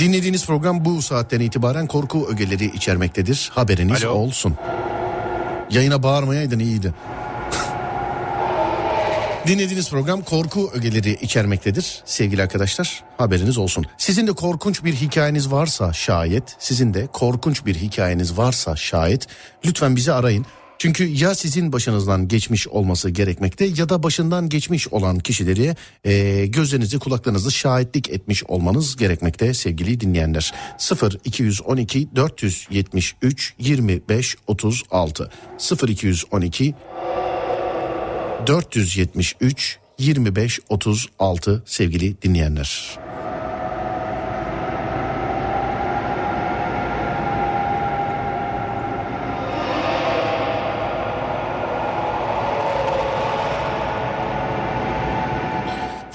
Dinlediğiniz program bu saatten itibaren korku ögeleri içermektedir. Haberiniz Alo. olsun. Yayına bağırmayaydın iyiydi. Dinlediğiniz program korku ögeleri içermektedir sevgili arkadaşlar. Haberiniz olsun. Sizin de korkunç bir hikayeniz varsa şayet, sizin de korkunç bir hikayeniz varsa şayet lütfen bizi arayın. Çünkü ya sizin başınızdan geçmiş olması gerekmekte ya da başından geçmiş olan kişileri e, gözlerinizi kulaklarınızı şahitlik etmiş olmanız gerekmekte sevgili dinleyenler. 0 212 473 25 36 0 212 473 25 36 sevgili dinleyenler.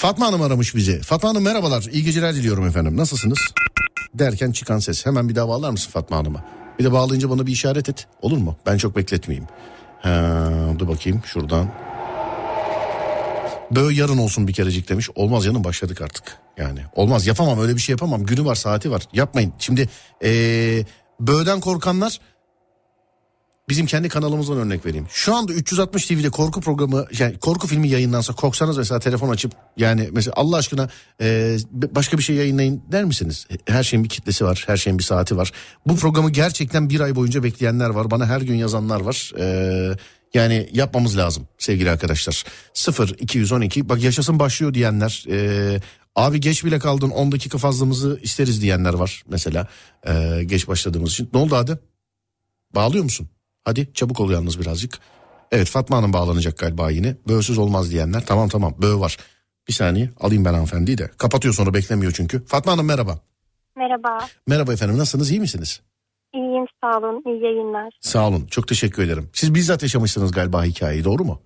Fatma Hanım aramış bizi. Fatma Hanım merhabalar. İyi geceler diliyorum efendim. Nasılsınız? Derken çıkan ses. Hemen bir daha bağlar mısın Fatma Hanım'a? Bir de bağlayınca bana bir işaret et. Olur mu? Ben çok bekletmeyeyim. Ha, dur bakayım şuradan. Böyle yarın olsun bir kerecik demiş. Olmaz canım başladık artık. Yani olmaz yapamam öyle bir şey yapamam. Günü var saati var. Yapmayın. Şimdi ee, böğden korkanlar bizim kendi kanalımızdan örnek vereyim. Şu anda 360 TV'de korku programı yani korku filmi yayınlansa korksanız mesela telefon açıp yani mesela Allah aşkına e, başka bir şey yayınlayın der misiniz? Her şeyin bir kitlesi var, her şeyin bir saati var. Bu programı gerçekten bir ay boyunca bekleyenler var. Bana her gün yazanlar var. E, yani yapmamız lazım sevgili arkadaşlar. 0 212 bak yaşasın başlıyor diyenler. E, abi geç bile kaldın 10 dakika fazlamızı isteriz diyenler var mesela. E, geç başladığımız için. Ne oldu Adem? Bağlıyor musun? Hadi çabuk ol yalnız birazcık. Evet Fatma Hanım bağlanacak galiba yine. Böğsüz olmaz diyenler. Tamam tamam böğ var. Bir saniye alayım ben hanımefendiyi de. Kapatıyor sonra beklemiyor çünkü. Fatma Hanım merhaba. Merhaba, Merhaba efendim nasılsınız iyi misiniz? iyiyim sağ olun, iyi yayınlar. Sağ olun çok teşekkür ederim. Siz bizzat yaşamışsınız galiba hikayeyi doğru mu?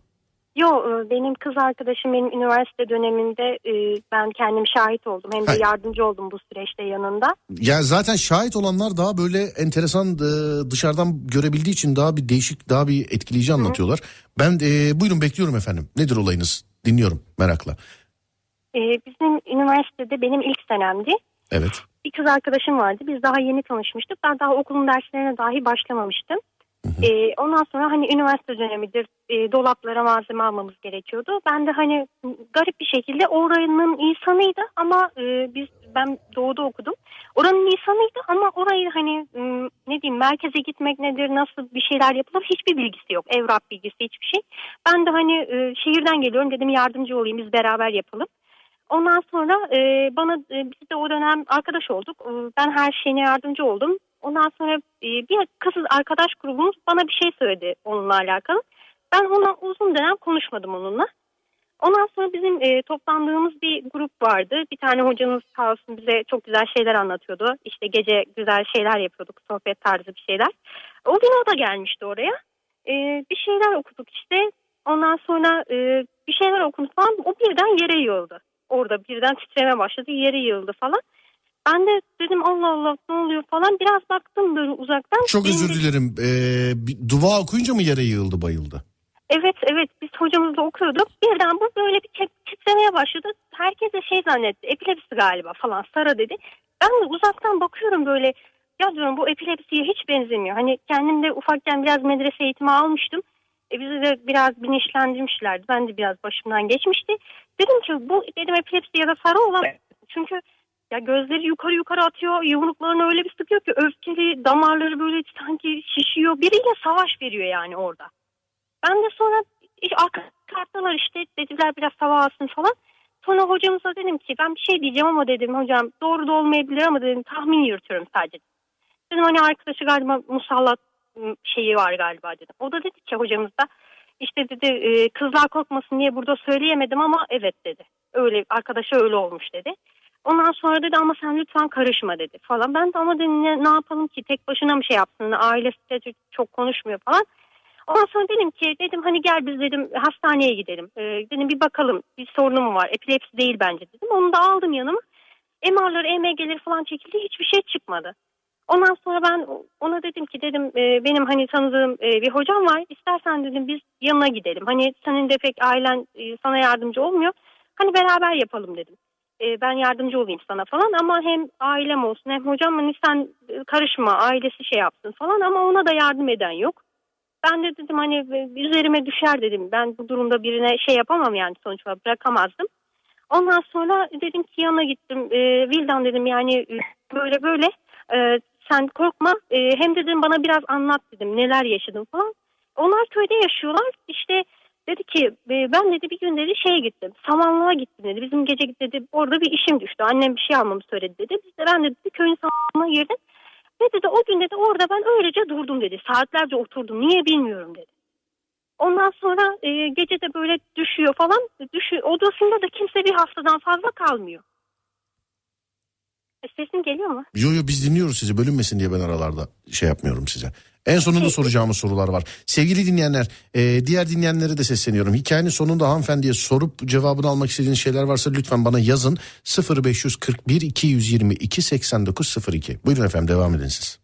Yo, e, benim kız arkadaşım benim üniversite döneminde e, ben kendim şahit oldum. Hem de yardımcı oldum bu süreçte yanında. Ya zaten şahit olanlar daha böyle enteresan e, dışarıdan görebildiği için daha bir değişik daha bir etkileyici anlatıyorlar. Ben e, buyurun bekliyorum efendim. Nedir olayınız? Dinliyorum merakla. Bizim üniversitede benim ilk senemdi. Evet. Bir kız arkadaşım vardı. Biz daha yeni tanışmıştık. Ben daha okulun derslerine dahi başlamamıştım. E, ondan sonra hani üniversite dönemidir. E, dolaplara malzeme almamız gerekiyordu. Ben de hani garip bir şekilde oranın insanıydı ama e, biz ben doğuda okudum. Oranın insanıydı ama orayı hani ne diyeyim merkeze gitmek nedir nasıl bir şeyler yapılır hiçbir bilgisi yok. Evrak bilgisi hiçbir şey. Ben de hani e, şehirden geliyorum dedim yardımcı olayım biz beraber yapalım. Ondan sonra e, bana e, biz de o dönem arkadaş olduk. E, ben her şeyine yardımcı oldum. Ondan sonra e, bir kız arkadaş grubumuz bana bir şey söyledi onunla alakalı. Ben ona uzun dönem konuşmadım onunla. Ondan sonra bizim e, toplandığımız bir grup vardı. Bir tane hocamız sağ olsun bize çok güzel şeyler anlatıyordu. İşte gece güzel şeyler yapıyorduk, sohbet tarzı bir şeyler. O gün o da gelmişti oraya. E, bir şeyler okuduk işte. Ondan sonra e, bir şeyler okuduk falan. O birden yere yığıldı. Orada birden titreme başladı, yere yığıldı falan. Ben de dedim Allah Allah ne oluyor falan. Biraz baktım böyle uzaktan. Çok Benim özür de- dilerim. Ee, bir dua okuyunca mı yere yığıldı bayıldı? Evet evet biz hocamızla okuyorduk. Birden bu böyle bir tit- titremeye başladı. Herkes de şey zannetti. Epilepsi galiba falan Sara dedi. Ben de uzaktan bakıyorum böyle. Ya diyorum bu epilepsiye hiç benzemiyor. Hani kendim de ufakken biraz medrese eğitimi almıştım. E bizi de biraz bilinçlendirmişlerdi. Ben de biraz başımdan geçmişti. Dedim ki bu dedim epilepsi ya da Sara olamaz. Çünkü ya gözleri yukarı yukarı atıyor. Yumruklarını öyle bir sıkıyor ki öfkeli damarları böyle sanki şişiyor. Biriyle savaş veriyor yani orada. Ben de sonra işte arka karttılar işte dediler biraz hava alsın falan. Sonra hocamıza dedim ki ben bir şey diyeceğim ama dedim hocam doğru da olmayabilir ama dedim tahmin yürütüyorum sadece. Dedim hani arkadaşı galiba musallat ım, şeyi var galiba dedim. O da dedi ki hocamız da işte dedi kızlar korkmasın diye burada söyleyemedim ama evet dedi. Öyle arkadaşa öyle olmuş dedi. Ondan sonra dedi ama sen lütfen karışma dedi falan. Ben de ama dedim ne, ne yapalım ki tek başına mı şey yapsın ailesi de çok konuşmuyor falan. Ondan sonra dedim ki dedim hani gel biz dedim hastaneye gidelim. Ee, dedim bir bakalım bir sorunu mu var epilepsi değil bence dedim. Onu da aldım yanıma. MR'ları EMG'leri falan çekildi hiçbir şey çıkmadı. Ondan sonra ben ona dedim ki dedim e, benim hani tanıdığım e, bir hocam var. İstersen dedim biz yanına gidelim. Hani senin de pek ailen e, sana yardımcı olmuyor. Hani beraber yapalım dedim. E, ben yardımcı olayım sana falan ama hem ailem olsun hem hocam hani sen e, karışma ailesi şey yapsın falan ama ona da yardım eden yok. Ben de dedim hani e, üzerime düşer dedim. Ben bu durumda birine şey yapamam yani sonuç olarak bırakamazdım. Ondan sonra dedim ki yana gittim. E, Vildan dedim yani e, böyle böyle e, sen korkma. E, hem dedim bana biraz anlat dedim neler yaşadım falan. Onlar köyde yaşıyorlar. İşte dedi ki e, ben dedi bir gün dedi şeye gittim. Samanlığa gittim dedi. Bizim gece dedi orada bir işim düştü. Annem bir şey almamı söyledi dedi. Biz de ben de dedi köyün samanlığına girdim. Ve dedi o gün dedi orada ben öylece durdum dedi. Saatlerce oturdum. Niye bilmiyorum dedi. Ondan sonra e, gece de böyle düşüyor falan. Düşüyor. Odasında da kimse bir haftadan fazla kalmıyor. E, sesim geliyor mu? Yo yo biz dinliyoruz sizi bölünmesin diye ben aralarda şey yapmıyorum size. En sonunda soracağımız sorular var. Sevgili dinleyenler e, diğer dinleyenlere de sesleniyorum. Hikayenin sonunda hanımefendiye sorup cevabını almak istediğiniz şeyler varsa lütfen bana yazın. 0541 222 8902. Buyurun efendim devam edin siz.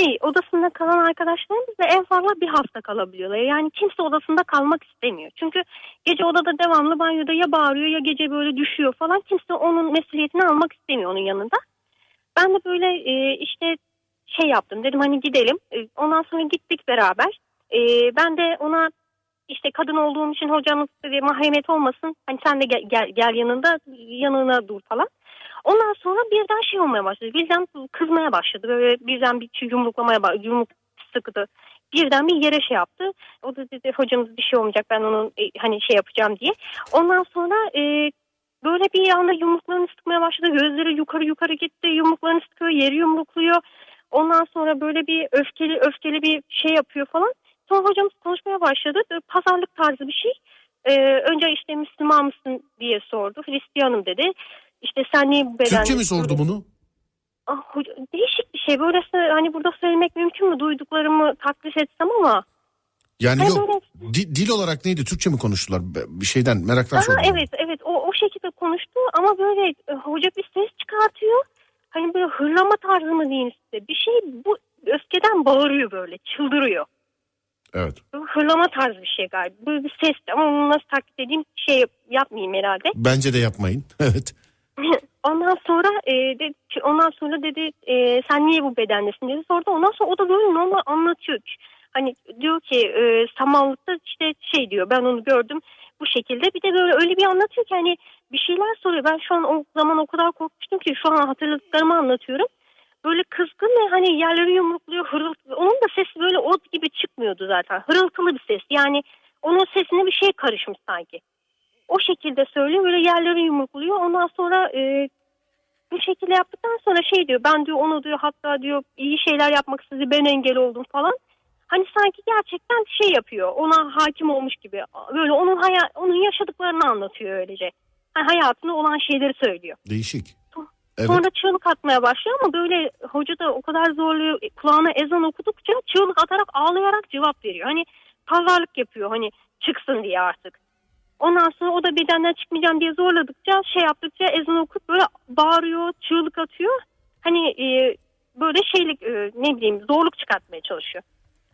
Şey odasında kalan arkadaşlarımız da en fazla bir hafta kalabiliyorlar. Yani kimse odasında kalmak istemiyor. Çünkü gece odada devamlı banyoda ya bağırıyor ya gece böyle düşüyor falan. Kimse onun mesuliyetini almak istemiyor onun yanında. Ben de böyle e, işte şey yaptım dedim hani gidelim. E, ondan sonra gittik beraber. E, ben de ona işte kadın olduğum için hocamız dedi mahremiyet olmasın. Hani sen de gel, gel, gel yanında yanına dur falan. Ondan sonra birden şey olmaya başladı. Birden kızmaya başladı. Böyle birden bir yumruklamaya başladı. Yumruk sıktı. Birden bir yere şey yaptı. O da dedi hocamız bir şey olmayacak ben onun e, hani şey yapacağım diye. Ondan sonra e, böyle bir anda yumruklarını sıkmaya başladı. Gözleri yukarı yukarı gitti. Yumruklarını sıkıyor. Yeri yumrukluyor. Ondan sonra böyle bir öfkeli öfkeli bir şey yapıyor falan. Sonra hocamız konuşmaya başladı. Pazarlık tarzı bir şey. Ee, önce işte Müslüman mısın diye sordu. Hristiyanım dedi. İşte sen niye bu bedende... Türkçe mi sordu bunu? Ah, değişik bir şey. Böylesi hani burada söylemek mümkün mü? Duyduklarımı taklit etsem ama. Yani Hani yok böyle- di- dil olarak neydi Türkçe mi konuştular? Bir şeyden meraktan Aha, sordum. evet evet o, o şekilde konuştu ama böyle e, hoca bir ses çıkartıyor. Hani böyle hırlama tarzı mı diyeyim size. Bir şey bu öfkeden bağırıyor böyle çıldırıyor. Evet. Hırlama tarzı bir şey galiba. Böyle bir ses ama onu nasıl taklit edeyim şey yapmayayım herhalde. Bence de yapmayın. Evet. Ondan sonra e, dedi, ondan sonra dedi e, sen niye bu bedendesin dedi sordu. Ondan sonra o da böyle normal anlatıyor. Hani diyor ki e, samanlıkta işte şey diyor ben onu gördüm bu şekilde. Bir de böyle öyle bir anlatıyor ki hani bir şeyler soruyor. Ben şu an o zaman o kadar korkmuştum ki şu an hatırladıklarımı anlatıyorum. Böyle kızgın ve hani yerleri yumrukluyor hırıltı. Onun da sesi böyle ot gibi çıkmıyordu zaten. Hırıltılı bir ses. Yani onun sesine bir şey karışmış sanki. O şekilde söylüyor böyle yerleri yumrukluyor. Ondan sonra e, bu şekilde yaptıktan sonra şey diyor ben diyor onu diyor hatta diyor iyi şeyler yapmak sizi ben engel oldum falan. Hani sanki gerçekten şey yapıyor ona hakim olmuş gibi böyle onun haya, onun yaşadıklarını anlatıyor öylece. Ha, hayatında olan şeyleri söylüyor. Değişik. Evet. Sonra çığlık atmaya başlıyor ama böyle hoca da o kadar zorluyor kulağına ezan okudukça çığlık atarak ağlayarak cevap veriyor. Hani pazarlık yapıyor hani çıksın diye artık. Ondan sonra o da bedenden çıkmayacağım diye zorladıkça şey yaptıkça ezan okup böyle bağırıyor çığlık atıyor. Hani e, böyle şeylik e, ne bileyim zorluk çıkartmaya çalışıyor.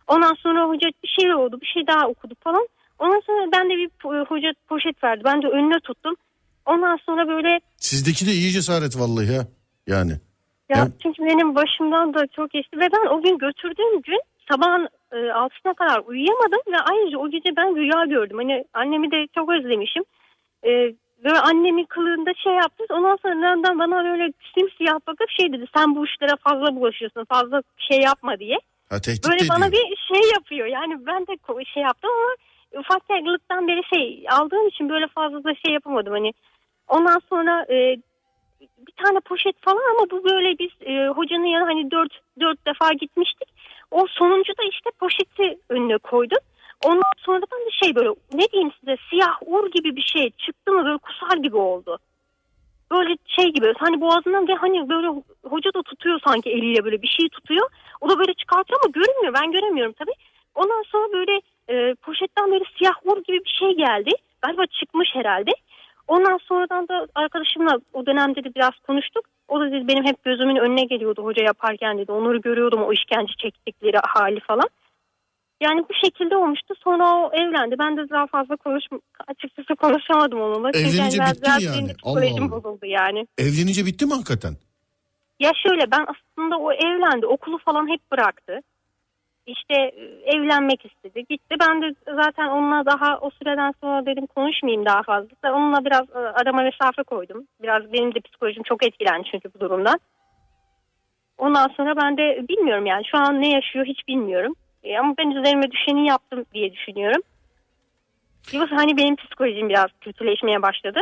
Ondan sonra hoca bir şey oldu bir şey daha okudu falan. Ondan sonra ben de bir hoca poşet verdi ben de önüne tuttum. Ondan sonra böyle Sizdeki de iyi cesaret vallahi ya. Yani. Ya Ya- çünkü benim başımdan da çok geçti ve ben o gün götürdüğüm gün sabahın e, altısına kadar uyuyamadım ve ayrıca o gece ben rüya gördüm. Hani annemi de çok özlemişim. E, böyle annemin kılığında şey yaptı. Ondan sonra nereden bana böyle simsiyah bakıp şey dedi. Sen bu işlere fazla bulaşıyorsun fazla şey yapma diye. Ha tehdit Böyle bana ediyor. bir şey yapıyor. Yani ben de şey yaptım ama ufaklıktan beri şey aldığım için böyle fazla da şey yapamadım. Hani ondan sonra e, bir tane poşet falan ama bu böyle biz e, hocanın yanına hani dört, dört defa gitmiştik. O sonuncu da işte poşeti önüne koydum. Ondan sonra da ben de şey böyle ne diyeyim size siyah ur gibi bir şey çıktı mı böyle kusar gibi oldu. Böyle şey gibi hani boğazından ve hani böyle hoca da tutuyor sanki eliyle böyle bir şey tutuyor. O da böyle çıkartıyor ama görünmüyor ben göremiyorum tabii. Ondan sonra böyle e, poşetten böyle siyah ur gibi bir şey geldi. Galiba çıkmış herhalde. Ondan sonradan da arkadaşımla o dönemde de biraz konuştuk. O da dedi benim hep gözümün önüne geliyordu hoca yaparken dedi. Onları görüyordum o işkence çektikleri hali falan. Yani bu şekilde olmuştu. Sonra o evlendi. Ben de daha fazla konuş açıkçası konuşamadım onunla. Çünkü Evlenince bitti mi biraz yani? benim de Allah Allah. bozuldu yani. Evlenince bitti mi hakikaten? Ya şöyle ben aslında o evlendi. Okulu falan hep bıraktı. İşte e, evlenmek istedi. Gitti. Ben de zaten onunla daha o süreden sonra dedim konuşmayayım daha fazla. Onunla biraz e, arama mesafe koydum. Biraz benim de psikolojim çok etkilendi çünkü bu durumdan. Ondan sonra ben de bilmiyorum yani şu an ne yaşıyor hiç bilmiyorum. E, ama ben üzerime düşeni yaptım diye düşünüyorum. Yoksa hani benim psikolojim biraz kötüleşmeye başladı.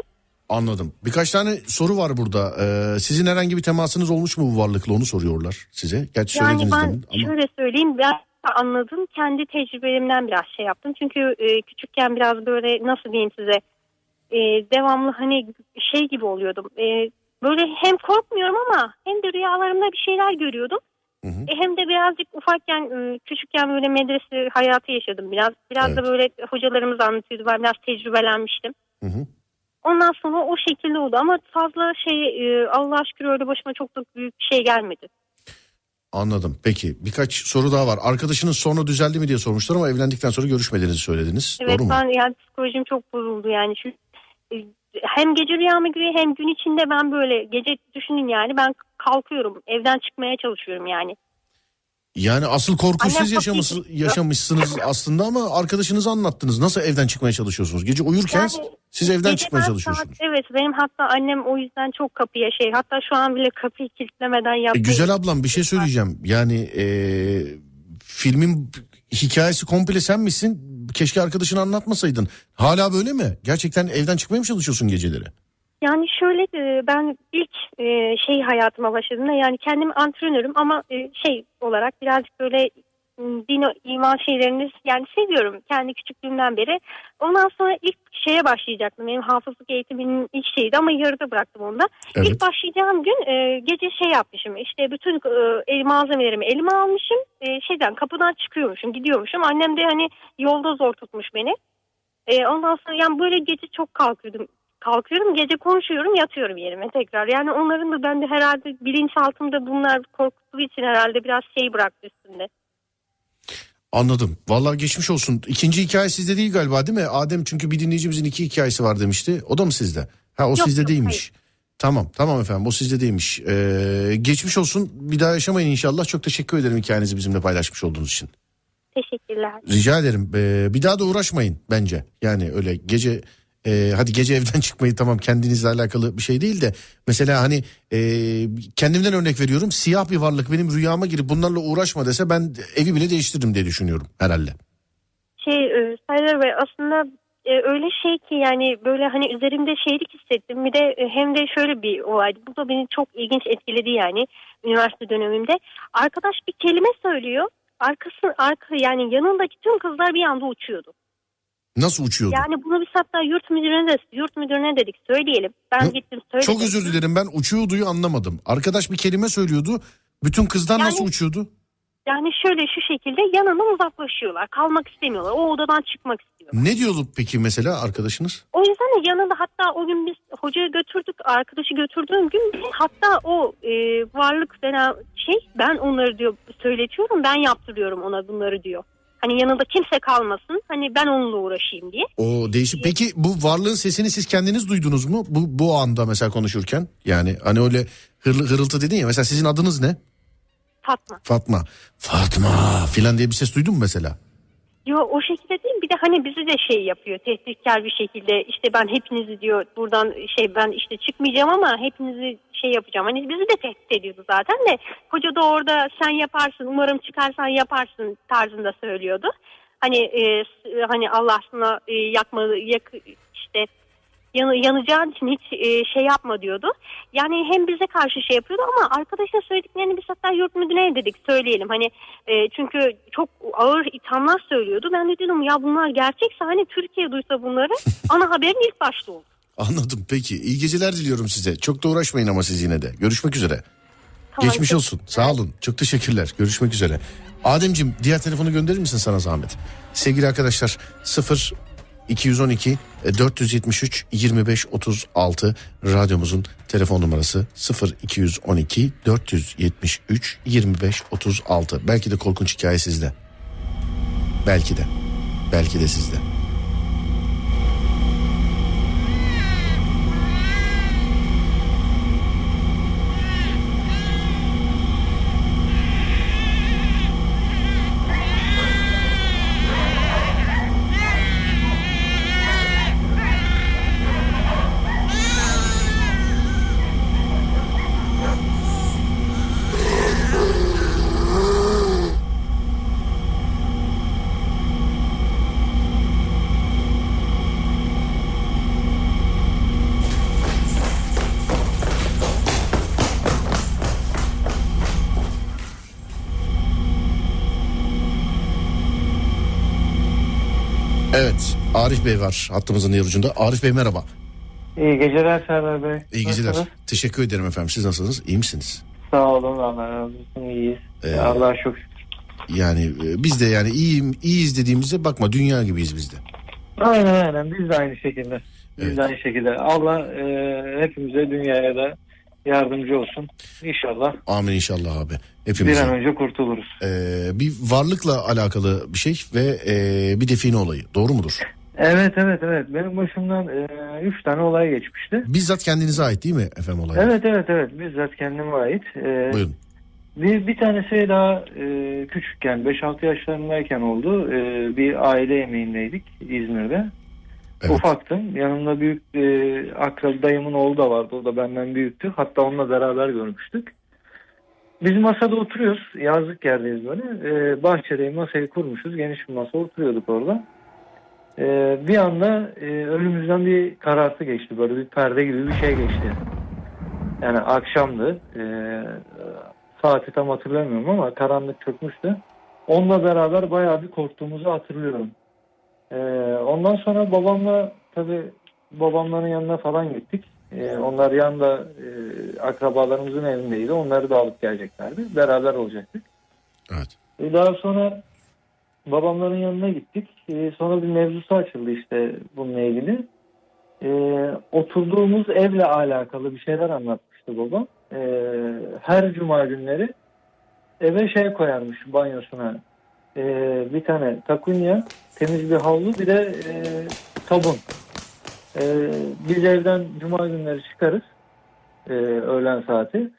Anladım. Birkaç tane soru var burada. Ee, sizin herhangi bir temasınız olmuş mu bu varlıkla onu soruyorlar size. Gerçi Yani söylediniz ben demin ama. şöyle söyleyeyim ben anladım kendi tecrübelerimden biraz şey yaptım. Çünkü e, küçükken biraz böyle nasıl diyeyim size e, devamlı hani şey gibi oluyordum. E, böyle hem korkmuyorum ama hem de rüyalarımda bir şeyler görüyordum. Hı hı. E, hem de birazcık ufakken e, küçükken böyle medrese hayatı yaşadım biraz. Biraz da Evet. böyle hocalarımız anlatıyordu ben biraz tecrübelenmiştim. Hı hı. Ondan sonra o şekilde oldu ama fazla şey e, Allah'a şükür öyle başıma çok da büyük bir şey gelmedi. Anladım. Peki birkaç soru daha var. Arkadaşınız sonra düzeldi mi diye sormuşlar ama evlendikten sonra görüşmediğinizi söylediniz. Evet Doğru mu? ben yani psikolojim çok bozuldu yani. Çünkü e, hem gece rüyama giriyor hem gün içinde ben böyle gece düşünün yani ben kalkıyorum evden çıkmaya çalışıyorum yani. Yani asıl korkuyu Annem yaşamış, yaşamışsınız aslında ama arkadaşınıza anlattınız. Nasıl evden çıkmaya çalışıyorsunuz? Gece uyurken Yani siz evden çıkmaya çalışıyorsunuz. saat- evet benim hatta annem o yüzden çok kapıya şey hatta şu an bile kapıyı kilitlemeden E, yaptı. güzel ablam bir şey söyleyeceğim. Yani e, filmin hikayesi komple sen misin? Keşke arkadaşına anlatmasaydın. Hala böyle mi? Gerçekten evden çıkmaya mı çalışıyorsun geceleri? Yani şöyle e, ben ilk e, şey hayatıma başladığımda yani kendim antrenörüm ama e, şey olarak birazcık böyle din iman şeylerini yani seviyorum kendi küçüklüğümden beri. Ondan sonra ilk şeye başlayacaktım. Benim hafızlık eğitiminin ilk şeydi ama yarıda bıraktım onu da. Evet. İlk başlayacağım gün e, gece şey yapmışım. İşte bütün e, el malzemelerimi elime almışım. E, şeyden kapıdan çıkıyormuşum, gidiyormuşum. Annem de hani yolda zor tutmuş beni. E, ondan sonra yani böyle gece çok kalkıyordum. Kalkıyorum gece konuşuyorum yatıyorum yerime tekrar. Yani onların da ben de herhalde bilinçaltımda bunlar korktuğu için herhalde biraz şey bıraktı üstünde. Anladım. Vallahi geçmiş olsun. İkinci hikaye sizde değil galiba değil mi? Adem çünkü bir dinleyicimizin iki hikayesi var demişti. O da mı sizde? Ha o Yok, sizde yok, değilmiş. Tamam tamam efendim o sizde değilmiş. Ee, geçmiş olsun. Bir daha yaşamayın inşallah. Çok teşekkür ederim hikayenizi bizimle paylaşmış olduğunuz için. Teşekkürler. Rica ederim. Ee, bir daha da uğraşmayın bence. Yani öyle gece e, hadi gece evden çıkmayı tamam kendinizle alakalı bir şey değil de mesela hani e, kendimden örnek veriyorum siyah bir varlık benim rüyama girip bunlarla uğraşma dese ben evi bile değiştiririm diye düşünüyorum herhalde. Şey e, Serdar Bey aslında e, öyle şey ki yani böyle hani üzerimde şeylik hissettim. Bir de e, hem de şöyle bir olaydı. Bu da beni çok ilginç etkiledi yani üniversite dönemimde. Arkadaş bir kelime söylüyor. Arkası arka yani yanındaki tüm kızlar bir anda uçuyordu. Nasıl uçuyordu? Yani bunu biz hatta yurt müdürüne de yurt müdürüne dedik söyleyelim. Ben Hı? gittim söyledim. Çok özür dilerim ben uçuyorduyu anlamadım. Arkadaş bir kelime söylüyordu. Bütün kızlar Yani- nasıl uçuyordu? Yani şöyle şu şekilde yanından uzaklaşıyorlar. Kalmak istemiyorlar. O odadan çıkmak istiyorlar. Ne diyordu peki mesela arkadaşınız? O yüzden de yanında hatta o gün biz hocayı götürdük. Arkadaşı götürdüğüm gün hatta o e, varlık denen şey ben onları diyor söyletiyorum. Ben yaptırıyorum ona bunları diyor. Hani yanında kimse kalmasın. Hani ben onunla uğraşayım diye. O değişik. Peki bu varlığın sesini siz kendiniz duydunuz mu? Bu bu anda mesela konuşurken. Yani hani öyle hırlı, hırıltı dedin ya. Mesela sizin adınız ne? Fatma. Fatma. Fatma filan diye bir ses duydun mu mesela? Yo o şekilde değil bir de hani bizi de şey yapıyor tehditkar bir şekilde işte ben hepinizi diyor buradan şey ben işte çıkmayacağım ama hepinizi şey yapacağım. Hani bizi de tehdit ediyordu zaten de hoca da orada sen yaparsın umarım çıkarsan yaparsın tarzında söylüyordu. Hani e, hani Allah e, yakma yak, işte yanı, yanacağın için hiç e, şey yapma diyordu. Yani hem bize karşı şey yapıyordu ama arkadaşla söylediklerini biz hatta yurt müdürüne dedik söyleyelim. Hani e, çünkü çok ağır ithamlar söylüyordu. Ben de dedim ya bunlar gerçekse hani Türkiye duysa bunları ana haberin ilk başta oldu. Anladım peki. İyi geceler diliyorum size. Çok da uğraşmayın ama siz yine de. Görüşmek üzere. Tamam, Geçmiş olsun. Sağ olun. Çok teşekkürler. Görüşmek üzere. Ademcim diğer telefonu gönderir misin sana zahmet? Sevgili arkadaşlar 0 212 e, 473 25 36 radyomuzun telefon numarası 0 212 473 25 36. Belki de korkunç hikaye sizde. Belki de. Belki de sizde. Arif Bey var hattımızın diğer ucunda. Arif Bey merhaba. İyi geceler Serdar Bey. İyi geceler. Nasılsınız? Teşekkür ederim efendim. Siz nasılsınız? İyi misiniz? Sağ olun Allah razı olsun iyiyiz. Ee, Allah'a çok şükür. Yani e, biz de yani iyi iyiyiz dediğimizde bakma dünya gibiyiz biz de. Aynen aynen biz de aynı şekilde. Biz Evet. de aynı şekilde. Allah e, hepimize dünyaya da yardımcı olsun. İnşallah Amin inşallah abi. bir Hepimiz. an önce kurtuluruz. Ee, bir varlıkla alakalı bir şey ve e, bir define olayı. Doğru mudur? Evet evet evet. Benim başımdan e, üç tane olay geçmişti. Bizzat kendinize ait değil mi efendim olay? Evet evet evet. Bizzat kendime ait. E, Buyurun. Bir, bir tanesi daha e, küçükken 5-6 yaşlarındayken oldu. E, bir aile yemeğindeydik İzmir'de. Evet. Ufaktım. Yanımda büyük e, akrab dayımın oğlu da vardı. O da benden büyüktü. Hatta onunla beraber görmüştük. Biz masada oturuyoruz. Yazlık yerdeyiz böyle. E, bahçede masayı kurmuşuz. Geniş bir masa oturuyorduk orada. E, bir anda e, önümüzden bir karartı geçti. Böyle bir perde gibi bir şey geçti. Yani akşamdı. E, saati tam hatırlamıyorum ama karanlık çökmüştü. Onunla beraber bayağı bir korktuğumuzu hatırlıyorum. Ee, ondan sonra babamla tabii babamların yanına falan gittik. Ee, onlar yanında e, akrabalarımızın evindeydi. Onları da alıp geleceklerdi. Beraber olacaktık. Evet. E, daha sonra babamların yanına gittik. E, sonra bir mevzusu açıldı işte bununla ilgili. E, oturduğumuz evle alakalı bir şeyler anlatmıştı babam. E, her cuma günleri eve şey koyarmış banyosuna. E, bir tane takunya, temiz bir havlu bir de e, sabun. E, biz evden cuma günleri çıkarız e, öğlen saati.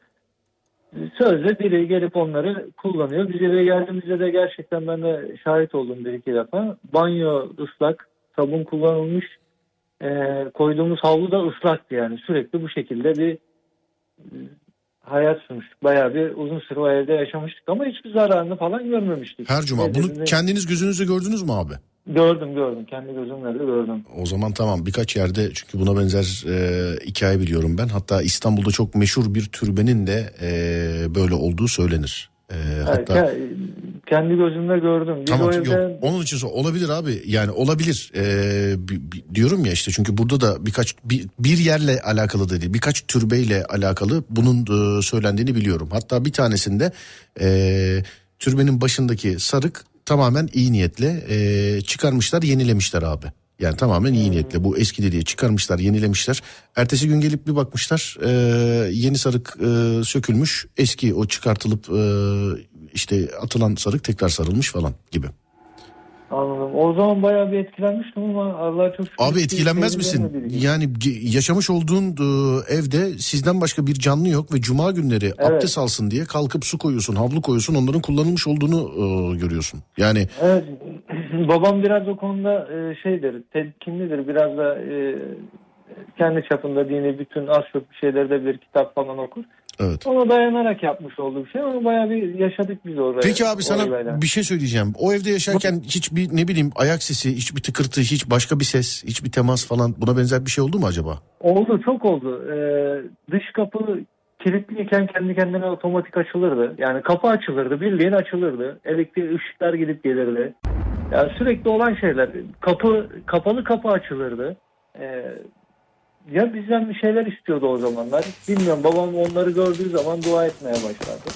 Sözde biri gelip onları kullanıyor. Biz eve geldiğimizde de gerçekten ben de şahit oldum bir iki defa. Banyo ıslak, sabun kullanılmış. E, koyduğumuz havlu da ıslaktı yani. Sürekli bu şekilde bir hayat sürmüştük. Bayağı bir uzun süre o evde yaşamıştık ama hiçbir zararını falan görmemiştik. Her cuma. Bunu kendiniz gözünüzle gördünüz mü abi? Gördüm gördüm. Kendi gözümle de gördüm. O zaman tamam birkaç yerde çünkü buna benzer e, hikaye biliyorum ben. Hatta İstanbul'da çok meşhur bir türbenin de e, böyle olduğu söylenir. E, Evet, hatta ke- kendi gözümle gördüm. Biz Tamam o yok evde onun için olabilir abi yani olabilir Ee, diyorum ya işte çünkü burada da birkaç bir, bir yerle alakalı da değil birkaç türbeyle alakalı bunun e, söylendiğini biliyorum. Hatta bir tanesinde e, türbenin başındaki sarık tamamen iyi niyetle e, çıkarmışlar yenilemişler abi. Yani tamamen iyi niyetle bu eski diye çıkarmışlar yenilemişler. Ertesi gün gelip bir bakmışlar e, yeni sarık e, sökülmüş eski o çıkartılıp e, işte atılan sarık tekrar sarılmış falan gibi. Anladım. O zaman bayağı bir etkilenmiştim ama Allah'a çok şükür. Abi etkilenmez şey misin? Yani yaşamış olduğun e, evde sizden başka bir canlı yok ve cuma günleri Evet. abdest alsın diye kalkıp su koyuyorsun, havlu koyuyorsun, onların kullanılmış olduğunu e, görüyorsun. Yani Evet, babam biraz o konuda e, şeydir, temkinlidir. Biraz da e, kendi çapında dini bütün az çok bir şeyleri de bilir, kitap falan okur. Evet. Ona dayanarak yapmış olduğu bir şey ama bayağı bir yaşadık biz orada. Peki abi sana olayla. bir şey söyleyeceğim. O evde yaşarken hiçbir ne bileyim ayak sesi, hiçbir tıkırtı, hiç başka bir ses, hiçbir temas falan buna benzer bir şey oldu mu acaba? Oldu, çok oldu. Ee, dış kapı kilitliyken kendi kendine otomatik açılırdı. Yani kapı açılırdı, bildiğin açılırdı. Elektrik ışıklar gidip gelirdi. Yani sürekli olan şeyler. Kapı kapalı kapı açılırdı. Ee, ya bizden bir şeyler istiyordu o zamanlar. Bilmiyorum babam onları gördüğü zaman dua etmeye başladı.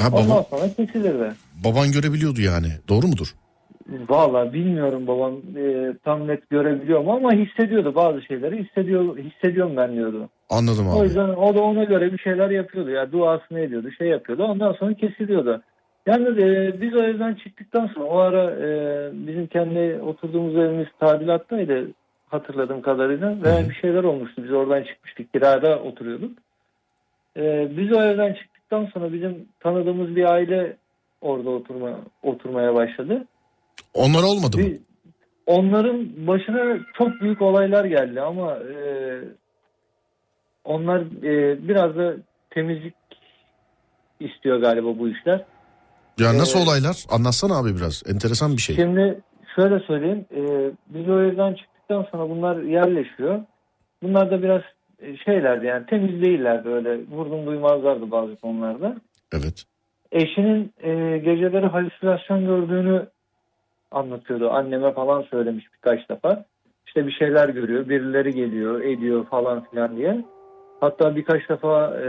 Ha, Ondan baba, sonra kesilirdi. baban görebiliyordu yani. Doğru mudur? Vallahi bilmiyorum babam e, tam net görebiliyor mu ama hissediyordu bazı şeyleri hissediyor hissediyorum ben diyordu. Anladım O abi. yüzden o da ona göre bir şeyler yapıyordu. Ya duasını ediyordu, şey yapıyordu. Ondan sonra kesiliyordu. Yalnız e, biz o evden çıktıktan sonra o ara e, bizim kendi oturduğumuz evimiz tadilattaydı hatırladığım kadarıyla ve bir şeyler olmuştu. Biz oradan çıkmıştık. Kirada oturuyorduk. E, biz o evden çıktıktan sonra bizim tanıdığımız bir aile orada oturma oturmaya başladı. Onlar olmadı mı? Bir, onların başına çok büyük olaylar geldi ama e, onlar e, biraz da temizlik istiyor galiba bu işler. Ya nasıl Ee, olaylar? Anlatsana abi biraz. Enteresan bir şey. Şimdi şöyle söyleyeyim. e, biz o evden çıktıktan sonra bunlar yerleşiyor. Bunlar da biraz e, şeylerdi yani temiz değillerdi öyle vurdum duymazlardı bazı konularda. Evet. Eşinin e, geceleri halüsinasyon gördüğünü anlatıyordu. Anneme falan söylemiş birkaç defa. İşte bir şeyler görüyor, birileri geliyor, ediyor falan filan diye. Hatta birkaç defa e,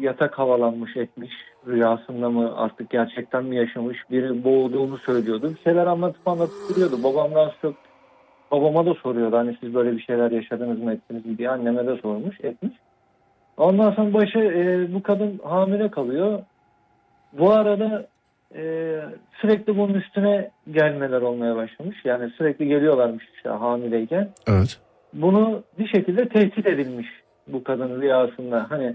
yatak havalanmış etmiş. Rüyasında mı artık gerçekten mi yaşamış biri boğduğunu söylüyordu. Bir şeyler anlatıp anlatıp duruyordu. Babam daha çok babama da soruyordu. Hani siz böyle bir şeyler yaşadınız mı ettiniz mi diye anneme de sormuş etmiş. Ondan sonra başı e, bu kadın hamile kalıyor. Bu arada e, sürekli bunun üstüne gelmeler olmaya başlamış. Yani sürekli geliyorlarmış işte hamileyken. Evet. Bunu bir şekilde tehdit edilmiş bu kadın rüyasında. Hani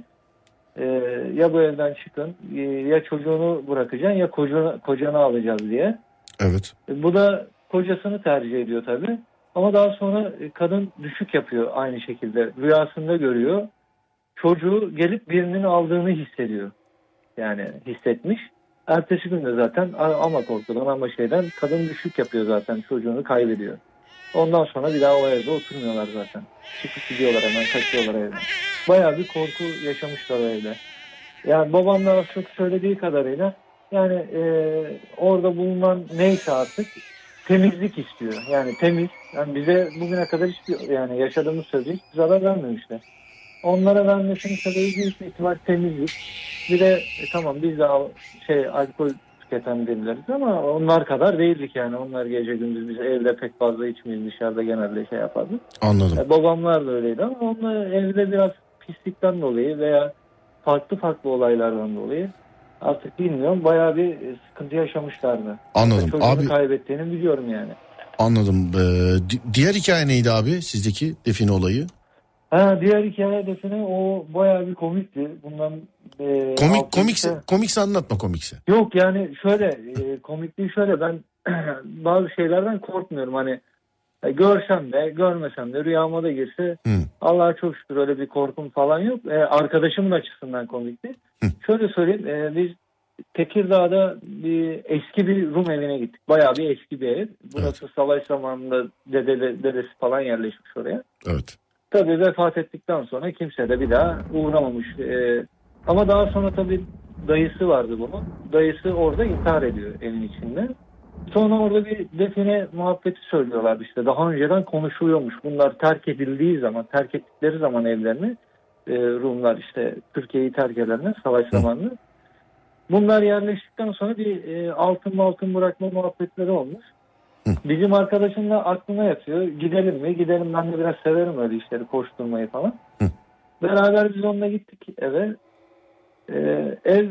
e, ya bu evden çıkın e, ya çocuğunu bırakacaksın ya kocanı, kocanı alacağız diye. Evet. E, Bu da kocasını tercih ediyor tabii. Ama daha sonra e, kadın düşük yapıyor aynı şekilde. Rüyasında görüyor. Çocuğu gelip birinin aldığını hissediyor. Yani hissetmiş. Ertesi gün de zaten ama korkudan ama şeyden kadın düşük yapıyor zaten çocuğunu kaybediyor. Ondan sonra bir daha o evde oturmuyorlar zaten. Çıkıp gidiyorlar hemen kaçıyorlar evden. Bayağı bir korku yaşamışlar o evde. Yani babam da az çok söylediği kadarıyla yani e, orada bulunan neyse artık temizlik istiyor. Yani temiz. Yani bize bugüne kadar hiçbir yani yaşadığımız sürece hiçbir zarar vermemişler. Onlara vermesinin sebebi büyük ihtimal temizlik. Bir de e, tamam biz de al- şey alkol tüketen birileriz ama onlar kadar değildik yani. Onlar gece gündüz biz evde pek fazla içmeyiz dışarıda genelde şey yapardık. Anladım. E, babamlar da öyleydi ama onlar evde biraz pislikten dolayı veya farklı farklı olaylardan dolayı artık bilmiyorum bayağı bir e, sıkıntı yaşamışlardı. Anladım. Çocuğunu Abi kaybettiğini biliyorum yani. anladım. Ee, di- diğer hikaye neydi abi sizdeki define olayı? Ha, diğer hikaye desene o bayağı bir komikti. Bundan e, Komik komikse işte- komikse anlatma komikse. Yok yani şöyle e, komikliği şöyle ben bazı şeylerden korkmuyorum hani e, görsem de görmesem de rüyama da girse Hı. Allah'a çok şükür öyle bir korkum falan yok. E, arkadaşımın açısından komikti. Hı. Şöyle söyleyeyim e, biz Tekirdağ'da bir eski bir Rum evine gittik. Bayağı bir eski bir ev. Burası savaş zamanında dede, dedesi falan yerleşmiş oraya. Evet. Tabii vefat ettikten sonra kimse de bir daha uğramamış. Ee, ama daha sonra tabii dayısı vardı bunun. Dayısı orada intihar ediyor evin içinde. Sonra orada bir define muhabbeti söylüyorlar işte. Daha önceden konuşuluyormuş. Bunlar terk edildiği zaman, terk ettikleri zaman evlerini e, Rumlar işte Türkiye'yi terk edenler savaş zamanında. Bunlar yerleştikten sonra bir e, altın altın bırakma muhabbetleri olmuş. Bizim arkadaşın da aklına yatıyor. Gidelim mi? Gidelim ben de biraz severim öyle işleri koşturmayı falan. Hı. Beraber biz onunla gittik eve. Ee, ev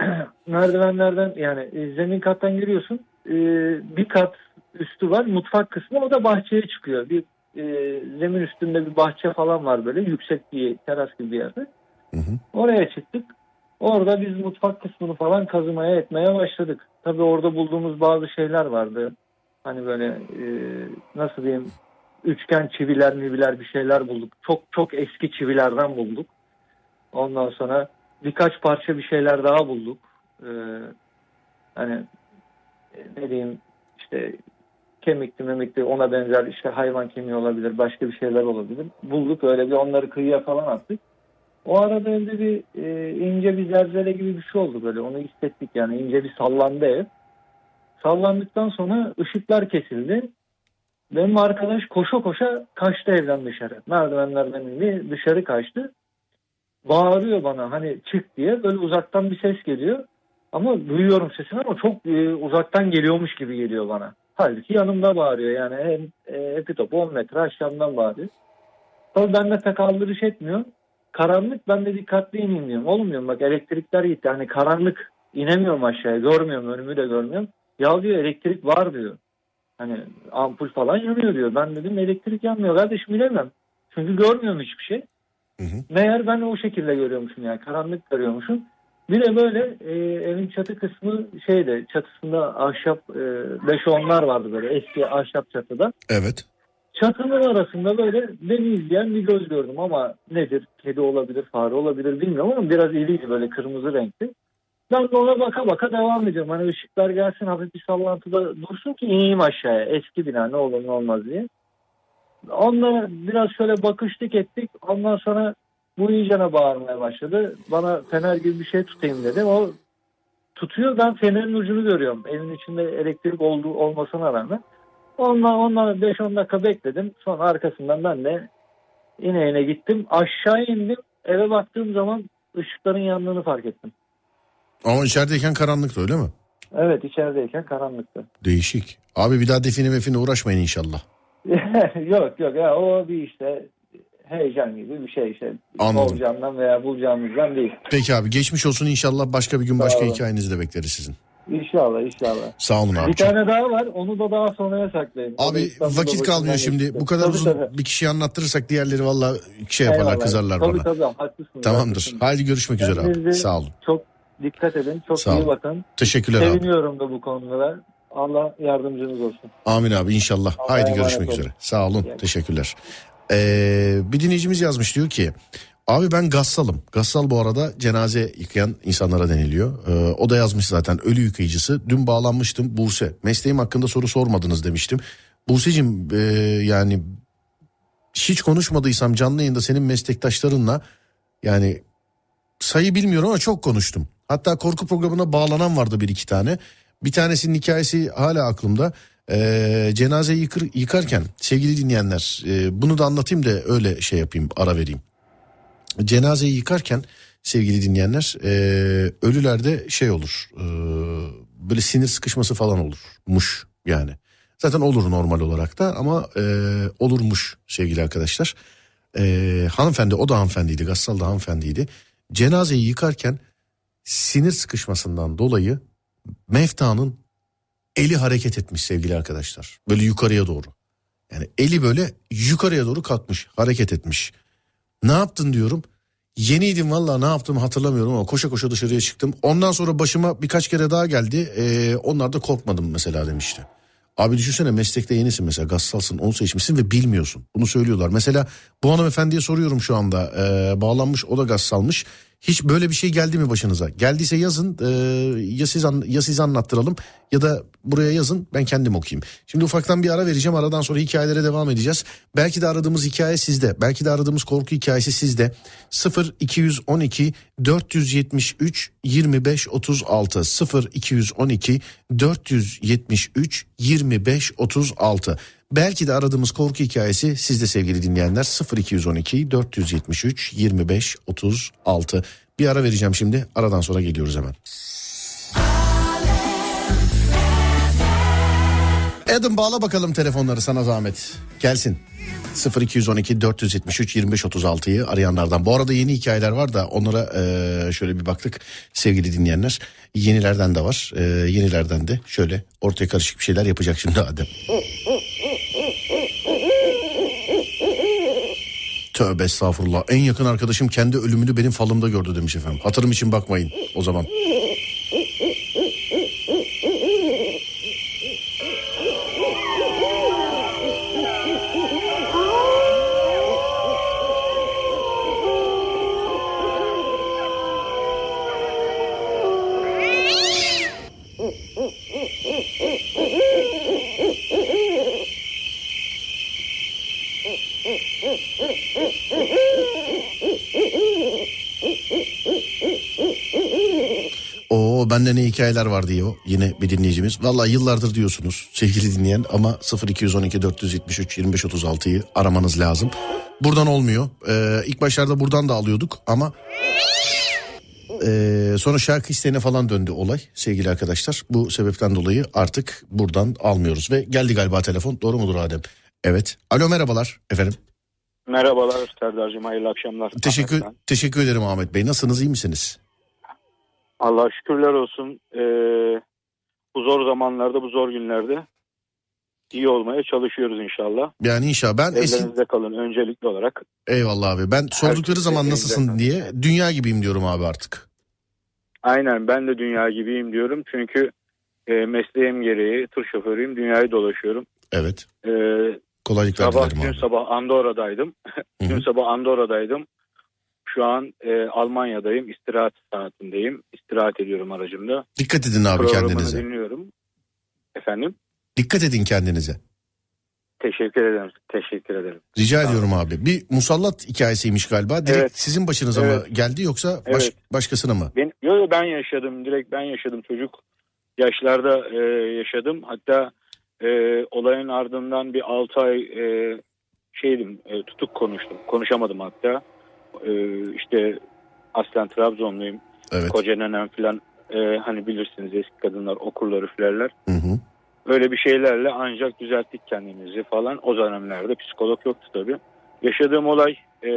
merdivenlerden yani e, zemin kattan giriyorsun. Ee, bir kat üstü var. Mutfak kısmı o da bahçeye çıkıyor. Bir e, zemin üstünde bir bahçe falan var böyle yüksek bir teras gibi bir yerde. Hı hı. Oraya çıktık. Orada biz mutfak kısmını falan kazımaya etmeye başladık. Tabii orada bulduğumuz bazı şeyler vardı. Hani böyle e, nasıl diyeyim üçgen çiviler miviler bir şeyler bulduk. Çok çok eski çivilerden bulduk. Ondan sonra birkaç parça bir şeyler daha bulduk. Ee, hani e, ne diyeyim işte kemikli memikli ona benzer işte hayvan kemiği olabilir başka bir şeyler olabilir. Bulduk öyle bir onları kıyıya falan attık. O arada evde bir e, ince bir zelzele gibi bir şey oldu böyle onu hissettik yani ince bir sallandı ev. Sallandıktan sonra ışıklar kesildi. Benim arkadaş koşa koşa kaçtı evden dışarı. Merdivenlerden indi dışarı kaçtı. Bağırıyor bana hani çık diye böyle uzaktan bir ses geliyor. Ama duyuyorum sesini ama çok e, uzaktan geliyormuş gibi geliyor bana. Halbuki yanımda bağırıyor yani en, e, epi topu 10 metre aşağımdan bağırıyor. Tabii ben de pek aldırış etmiyor. Karanlık ben de dikkatli ineyim diyorum. Olmuyor bak elektrikler gitti. Hani karanlık inemiyorum aşağıya görmüyorum önümü de görmüyorum. Ya diyor elektrik var diyor. Hani ampul falan yanıyor diyor. Ben dedim elektrik yanmıyor kardeşim bilemem. Çünkü görmüyorum hiçbir şey. Hı hı. Meğer ben o şekilde görüyormuşum yani karanlık görüyormuşum. Bir de böyle e, evin çatı kısmı şeyde çatısında ahşap e, 5-10'lar vardı böyle eski ahşap çatıda. Evet. Çatının arasında böyle beni izleyen bir göz gördüm ama nedir? Kedi olabilir, fare olabilir bilmiyorum ama biraz iriydi böyle kırmızı renkli. Ben de ona baka baka devam ediyorum. Hani ışıklar gelsin hafif bir sallantıda dursun ki ineyim aşağıya. Eski bina ne olur ne olmaz diye. Onunla biraz şöyle bakıştık ettik. Ondan sonra bu iyicene bağırmaya başladı. Bana fener gibi bir şey tutayım dedi. O tutuyor ben fenerin ucunu görüyorum. Evin içinde elektrik olduğu olmasına rağmen. Ondan, ondan 5-10 dakika bekledim. Sonra arkasından ben de ine ine gittim. Aşağı indim. Eve baktığım zaman ışıkların yandığını fark ettim. Ama içerideyken karanlıktı öyle mi? Evet içerideyken karanlıktı. Değişik. Abi bir daha define mefine uğraşmayın inşallah. yok yok ya o bir işte heyecan gibi bir şey işte. Anladım. Olacağından veya bulacağımızdan değil. Peki abi geçmiş olsun inşallah başka bir gün Sağ başka olun. hikayenizi de bekleriz sizin. İnşallah inşallah. Sağ olun abi. Bir tane daha var onu da daha sonraya da Abi İstanbul'da vakit kalmıyor şimdi. geçti. Bu kadar Tabii, uzun tabii. bir kişiyi anlattırırsak diğerleri valla şey yaparlar Eyvallah. kızarlar tabii, bana. Tabii haklısın. Tamamdır. haklısın. Haydi görüşmek üzere abi. Kendinize Sağ olun. Çok dikkat edin. Çok Sağ iyi olun. bakın. Teşekkürler abi. Seviniyorum da bu konulara. Allah yardımcınız olsun. Amin abi inşallah. Allah'a Haydi görüşmek olun. üzere. Sağ olun. İyi Teşekkürler. Ee, bir dinleyicimiz yazmış diyor ki Abi ben gassalım. Gassal bu arada cenaze yıkayan insanlara deniliyor. Ee, o da yazmış zaten ölü yıkayıcısı. Dün bağlanmıştım Buse. Mesleğim hakkında soru sormadınız demiştim. Buse'cim e, yani hiç konuşmadıysam canlı yayında senin meslektaşlarınla yani sayı bilmiyorum ama çok konuştum. Hatta korku programına bağlanan vardı bir iki tane. Bir tanesinin hikayesi hala aklımda. Ee, cenazeyi yıkır, yıkarken sevgili dinleyenler e, bunu da anlatayım da öyle şey yapayım ara vereyim. Cenazeyi yıkarken sevgili dinleyenler e, ölülerde şey olur e, böyle sinir sıkışması falan olurmuş yani. Zaten olur normal olarak da ama e, olurmuş sevgili arkadaşlar. E, hanımefendi o da hanımefendiydi Gassal da hanımefendiydi. Cenazeyi yıkarken sinir sıkışmasından dolayı Mefta'nın eli hareket etmiş sevgili arkadaşlar. Böyle yukarıya doğru. Yani eli böyle yukarıya doğru kalkmış hareket etmiş. Ne yaptın diyorum. Yeniydim valla ne yaptım hatırlamıyorum ama koşa koşa dışarıya çıktım. Ondan sonra başıma birkaç kere daha geldi. Ee, onlar da korkmadım mesela demişti. Abi düşünsene meslekte yenisin mesela gassalsın onu seçmişsin ve bilmiyorsun. Bunu söylüyorlar. Mesela bu hanımefendiye soruyorum şu anda. Ee, bağlanmış o da gassalmış. Hiç böyle bir şey geldi mi başınıza? Geldiyse yazın ee, ya siz an- ya siz anlattıralım ya da buraya yazın ben kendim okuyayım. Şimdi ufaktan bir ara vereceğim. Aradan sonra hikayelere devam edeceğiz. Belki de aradığımız hikaye sizde. Belki de aradığımız korku hikayesi sizde. 0 212 473 25 36 0 212 473 25 36 Belki de aradığımız korku hikayesi sizde sevgili dinleyenler 0 212 473 25 36 bir ara vereceğim şimdi aradan sonra geliyoruz hemen. Adam bağla bakalım telefonları sana zahmet. Gelsin. 0212 473 25 36'yı arayanlardan. Bu arada yeni hikayeler var da onlara eee, şöyle bir baktık sevgili dinleyenler. Yenilerden de var. Eee, yenilerden de şöyle ortaya karışık bir şeyler yapacak şimdi Adem. Tövbe estağfurullah. En yakın arkadaşım kendi ölümünü benim falımda gördü demiş efendim. Hatırım için bakmayın o zaman. Bende ne hikayeler var diyor yine bir dinleyicimiz. Vallahi yıllardır diyorsunuz sevgili dinleyen ama 0212 473 25 36'yı aramanız lazım. Buradan olmuyor. Ee, ilk başlarda buradan da alıyorduk ama ee, sonra şarkı isteğine falan döndü olay sevgili arkadaşlar. Bu sebepten dolayı artık buradan almıyoruz ve geldi galiba telefon. Doğru mudur Adem? Evet. Alo merhabalar efendim. Merhabalar Serdar'cığım hayırlı akşamlar. Teşekkür teşekkür ederim Ahmet Bey. Nasılsınız iyi misiniz? Allah şükürler olsun. Ee, bu zor zamanlarda, bu zor günlerde iyi olmaya çalışıyoruz inşallah. Yani inşallah ben Evlerinizde kalın öncelikli olarak. eyvallah abi. Ben sordukları zaman nasılsın diye dünya gibiyim diyorum abi artık. Aynen ben de dünya gibiyim diyorum. Çünkü e, mesleğim gereği tır şoförüyüm. Dünyayı dolaşıyorum. Evet. E, Kolaylıklar sabah dilerim dün abi. sabah Andorra'daydım. Dün sabah Andorra'daydım. Şu an e, Almanya'dayım. İstirahat saatindeyim. İstirahat ediyorum aracımda. Dikkat edin abi Programını kendinize. dinliyorum. Efendim? Dikkat edin kendinize. Teşekkür ederim. Teşekkür ederim. Rica olun. ediyorum abi. Bir musallat hikayesiymiş galiba. Direkt Evet. sizin başınıza mı Evet. geldi yoksa baş, Evet. başkasına mı? Ben, yo, yo, ben yaşadım. Direkt ben yaşadım. Çocuk yaşlarda e, yaşadım. Hatta e, olayın ardından bir 6 ay e, şeydim e, tutuk konuştum. Konuşamadım hatta. E, işte aslen Trabzonluyum. Evet. Koca nenem falan e, hani bilirsiniz eski kadınlar okurlar üflerler. Hı hı. Öyle bir şeylerle ancak düzelttik kendimizi falan. O dönemlerde psikolog yoktu tabii. Yaşadığım olay e,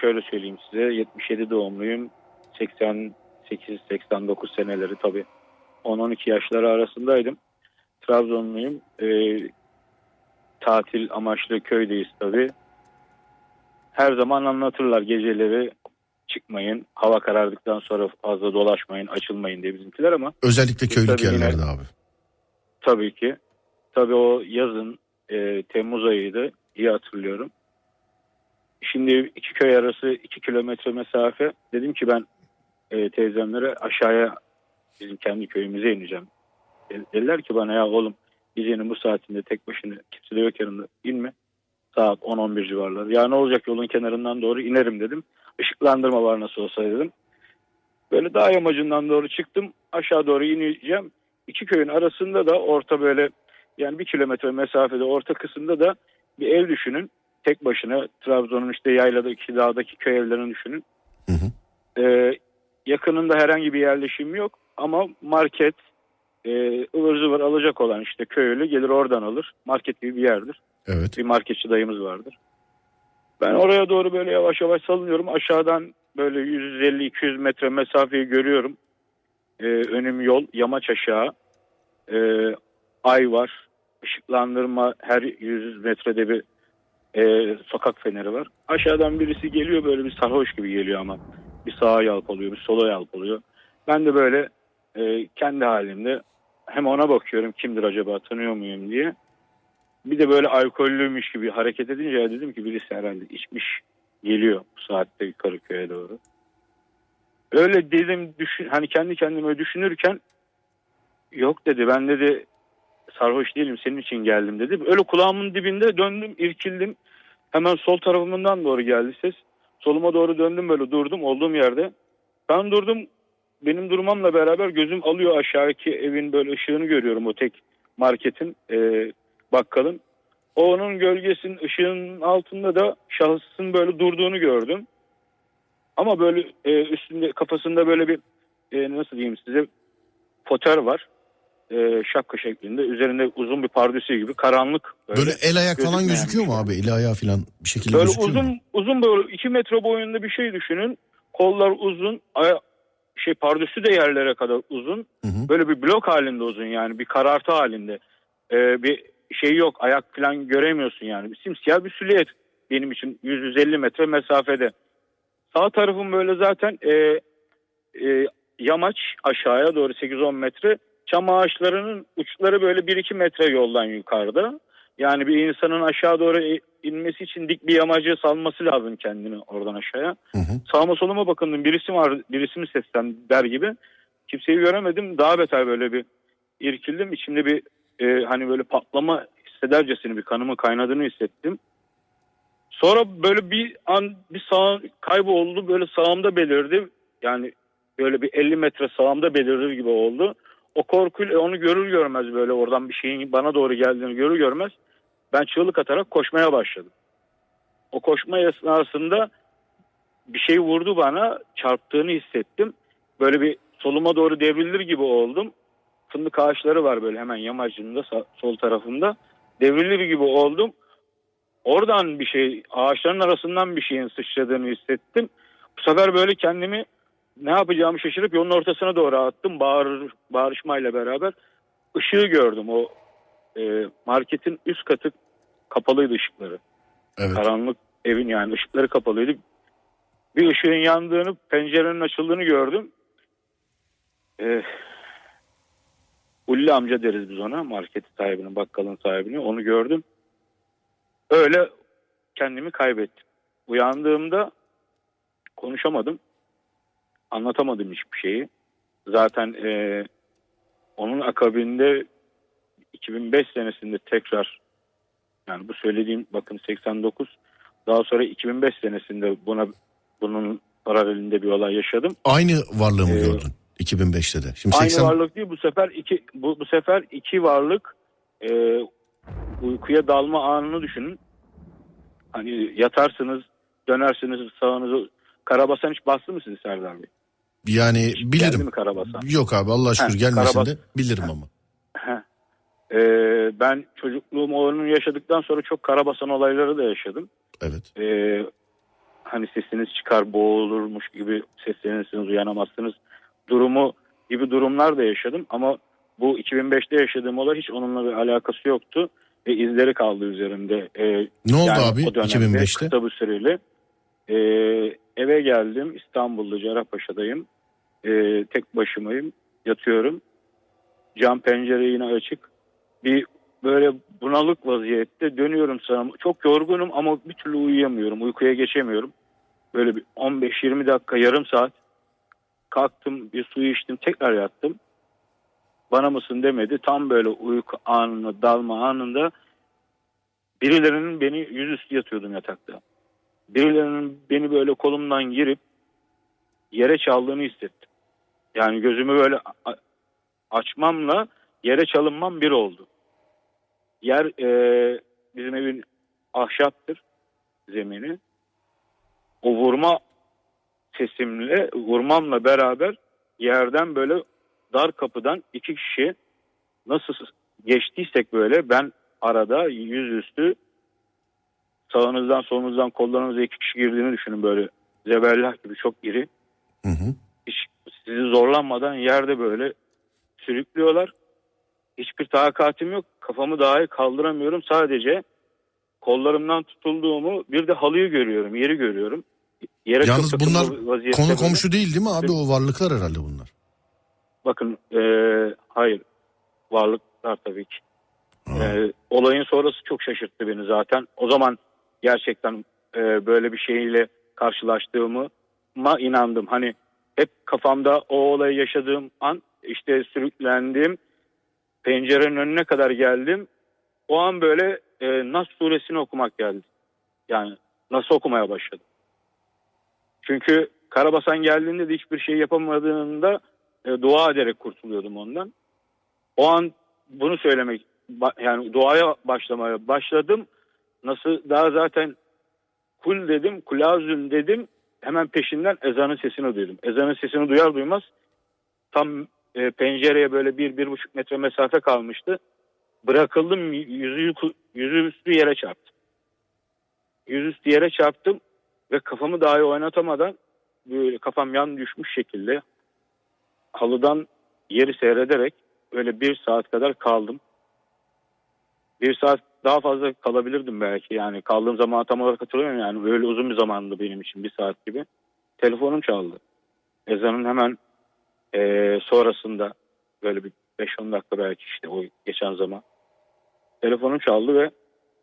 şöyle söyleyeyim size 77 doğumluyum. 88-89 seneleri tabii 10-12 yaşları arasındaydım. Trabzonluyum. E, tatil amaçlı köydeyiz tabii. Her zaman anlatırlar geceleri çıkmayın. Hava karardıktan sonra fazla dolaşmayın, açılmayın diye bizimkiler ama Özellikle köylük Tabii yine- yerlerde abi. Tabii ki. Tabii o yazın e, Temmuz ayıydı. İyi hatırlıyorum. Şimdi iki köy arası iki kilometre mesafe. Dedim ki ben e, teyzemlere aşağıya bizim kendi köyümüze ineceğim. De- Dediler ki bana ya oğlum gecenin bu saatinde tek başına kimse de yok yanında inme. Saat 10-11 civarları. Ya ne olacak yolun kenarından doğru inerim dedim. Işıklandırma var nasıl olsa dedim. Böyle dağ yamacından doğru çıktım. Aşağı doğru ineceğim iki köyün arasında da orta böyle yani bir kilometre mesafede orta kısımda da bir ev düşünün. Tek başına Trabzon'un işte yayladaki dağdaki köy evlerini düşünün. Hı hı. Ee, yakınında herhangi bir yerleşim yok ama market e, ıvır zıvır alacak olan işte köylü gelir oradan alır. Market gibi bir yerdir. Evet. Bir marketçi dayımız vardır. Ben oraya doğru böyle yavaş yavaş salınıyorum. Aşağıdan böyle 150-200 metre mesafeyi görüyorum. Ee, önüm yol, yamaç aşağı. Ee, ay var. Işıklandırma her 100 metrede bir e, sokak feneri var. Aşağıdan birisi geliyor böyle bir sarhoş gibi geliyor ama. Bir sağa yalpalıyor, bir sola yalpalıyor. Ben de böyle e, kendi halimde hem ona bakıyorum kimdir acaba tanıyor muyum diye. Bir de böyle alkollüymüş gibi hareket edince ya dedim ki birisi herhalde içmiş geliyor bu saatte Karaköy'e doğru. Öyle dedim düşün hani kendi kendime düşünürken yok dedi ben dedi sarhoş değilim senin için geldim dedi. Öyle kulağımın dibinde döndüm irkildim. Hemen sol tarafımdan doğru geldi ses. Soluma doğru döndüm böyle durdum olduğum yerde. Ben durdum benim durmamla beraber gözüm alıyor aşağıdaki evin böyle ışığını görüyorum o tek marketin e, bakkalın. O onun gölgesinin ışığının altında da şahısın böyle durduğunu gördüm. Ama böyle e, üstünde kafasında böyle bir e, nasıl diyeyim size foter var. E, şapka şeklinde. Üzerinde uzun bir pardüsü gibi karanlık. Böyle el ayak falan gözüküyor mu abi? Eli ayağı falan bir şekilde Böyle gözüküyor uzun mu? uzun böyle 2 metre boyunda bir şey düşünün. Kollar uzun, aya- şey pardüsü de yerlere kadar uzun. Hı hı. Böyle bir blok halinde uzun yani bir karartı halinde. Ee, bir şey yok ayak falan göremiyorsun yani. Bir simsiyah bir silüet benim için 150 metre mesafede. Sağ tarafım böyle zaten e, e, yamaç aşağıya doğru 8-10 metre. Çam ağaçlarının uçları böyle 1-2 metre yoldan yukarıda. Yani bir insanın aşağı doğru inmesi için dik bir yamacı salması lazım kendini oradan aşağıya. Hı hı. Sağıma soluma bakındım birisi var birisi mi seslen der gibi. Kimseyi göremedim daha beter böyle bir irkildim. İçimde bir e, hani böyle patlama hissedercesine bir kanımın kaynadığını hissettim. Sonra böyle bir an bir sağ kayboldu böyle sağımda belirdi. Yani böyle bir 50 metre sağımda belirir gibi oldu. O korkuyla onu görür görmez böyle oradan bir şeyin bana doğru geldiğini görür görmez ben çığlık atarak koşmaya başladım. O koşma esnasında bir şey vurdu bana çarptığını hissettim. Böyle bir soluma doğru devrilir gibi oldum. Fındık ağaçları var böyle hemen yamacında sol tarafında. Devrilir gibi oldum. Oradan bir şey ağaçların arasından bir şeyin sıçradığını hissettim. Bu sefer böyle kendimi ne yapacağımı şaşırıp yolun ortasına doğru attım. Bağır, bağırışmayla beraber. Işığı gördüm. O e, marketin üst katı kapalıydı ışıkları. Evet. Karanlık evin yani ışıkları kapalıydı. Bir ışığın yandığını, pencerenin açıldığını gördüm. Ee, Ulli amca deriz biz ona. Market sahibini, bakkalın sahibini. Onu gördüm. Öyle kendimi kaybettim. Uyandığımda konuşamadım. Anlatamadım hiçbir şeyi. Zaten e, onun akabinde 2005 senesinde tekrar yani bu söylediğim bakın 89 daha sonra 2005 senesinde buna bunun paralelinde bir olay yaşadım. Aynı varlığı mı Ee, gördün 2005'te de? Şimdi Aynı 80 varlık değil bu sefer iki bu, bu sefer iki varlık e, uykuya dalma anını düşünün. Hani yatarsınız, dönersiniz sağınızı. Karabasan hiç bastı mı sizi Serdar Bey? yani Geldi bilirim. mi Karabasan? Yok abi Allah şükür Ha, gelmesin Karabas- de bilirim ama. Ee, ben çocukluğum onu yaşadıktan sonra çok Karabasan olayları da yaşadım. Evet. Ee, hani sesiniz çıkar boğulurmuş gibi seslenirsiniz uyanamazsınız durumu gibi durumlar da yaşadım ama bu 2005'te yaşadığım olay hiç onunla bir alakası yoktu ve izleri kaldı üzerimde. Ee, Ne oldu yani abi o dönemde 2005'te? Kısa bir süreli. Ee, eve geldim İstanbul'da Cerrahpaşa'dayım. Ee, tek başımayım yatıyorum. Cam pencere yine açık. Bir böyle bunalık vaziyette dönüyorum sana. Çok yorgunum ama bir türlü uyuyamıyorum. Uykuya geçemiyorum. Böyle bir 15-20 dakika yarım saat kalktım bir suyu içtim tekrar yattım. Bana mısın demedi. Tam böyle uyku anında dalma anında birilerinin beni yüzüstü yatıyordum yatakta. Birilerinin beni böyle kolumdan girip yere çaldığını hissettim. Yani gözümü böyle açmamla yere çalınmam bir oldu. Yer e, bizim evin ahşaptır zemini. O vurma sesimle vurmamla beraber yerden böyle dar kapıdan iki kişi nasıl geçtiysek böyle ben arada yüzüstü sağınızdan solunuzdan kollarınıza iki kişi girdiğini düşünün böyle zebellah gibi çok iri. Hı hı. Hiç sizi zorlanmadan yerde böyle sürüklüyorlar. Hiçbir takatim yok. Kafamı dahi kaldıramıyorum. Sadece kollarımdan tutulduğumu bir de halıyı görüyorum, yeri görüyorum. Yere Yalnız bunlar Konu böyle. komşu değil değil mi abi? O varlıklar herhalde bunlar. Bakın eee, hayır varlıklar tabii ki. Eee, olayın sonrası çok şaşırttı beni zaten. O zaman gerçekten eee, böyle bir şeyle karşılaştığımı ma inandım. Hani hep kafamda o olayı yaşadığım an işte sürüklendim. Pencerenin önüne kadar geldim. O an böyle eee Nas suresini okumak geldi. Yani nasıl okumaya başladım. Çünkü Karabasan geldiğinde de hiçbir şey yapamadığında e, dua ederek kurtuluyordum ondan. O an bunu söylemek yani duaya başlamaya başladım. Nasıl daha zaten kul dedim, kulazüm dedim. Hemen peşinden ezanın sesini duydum. Ezanın sesini duyar duymaz tam e, pencereye böyle bir, bir buçuk metre mesafe kalmıştı. Bırakıldım yüzü, yüzüstü yere çarptım. Yüzüstü yere çarptım ve kafamı dahi oynatamadan böyle kafam yan düşmüş şekilde halıdan yeri seyrederek öyle bir saat kadar kaldım. Bir saat daha fazla kalabilirdim belki yani kaldığım zaman tam olarak hatırlamıyorum yani öyle uzun bir zamandı benim için bir saat gibi. Telefonum çaldı. Ezanın hemen eee, sonrasında böyle bir 5-10 dakika belki işte o geçen zaman. Telefonum çaldı ve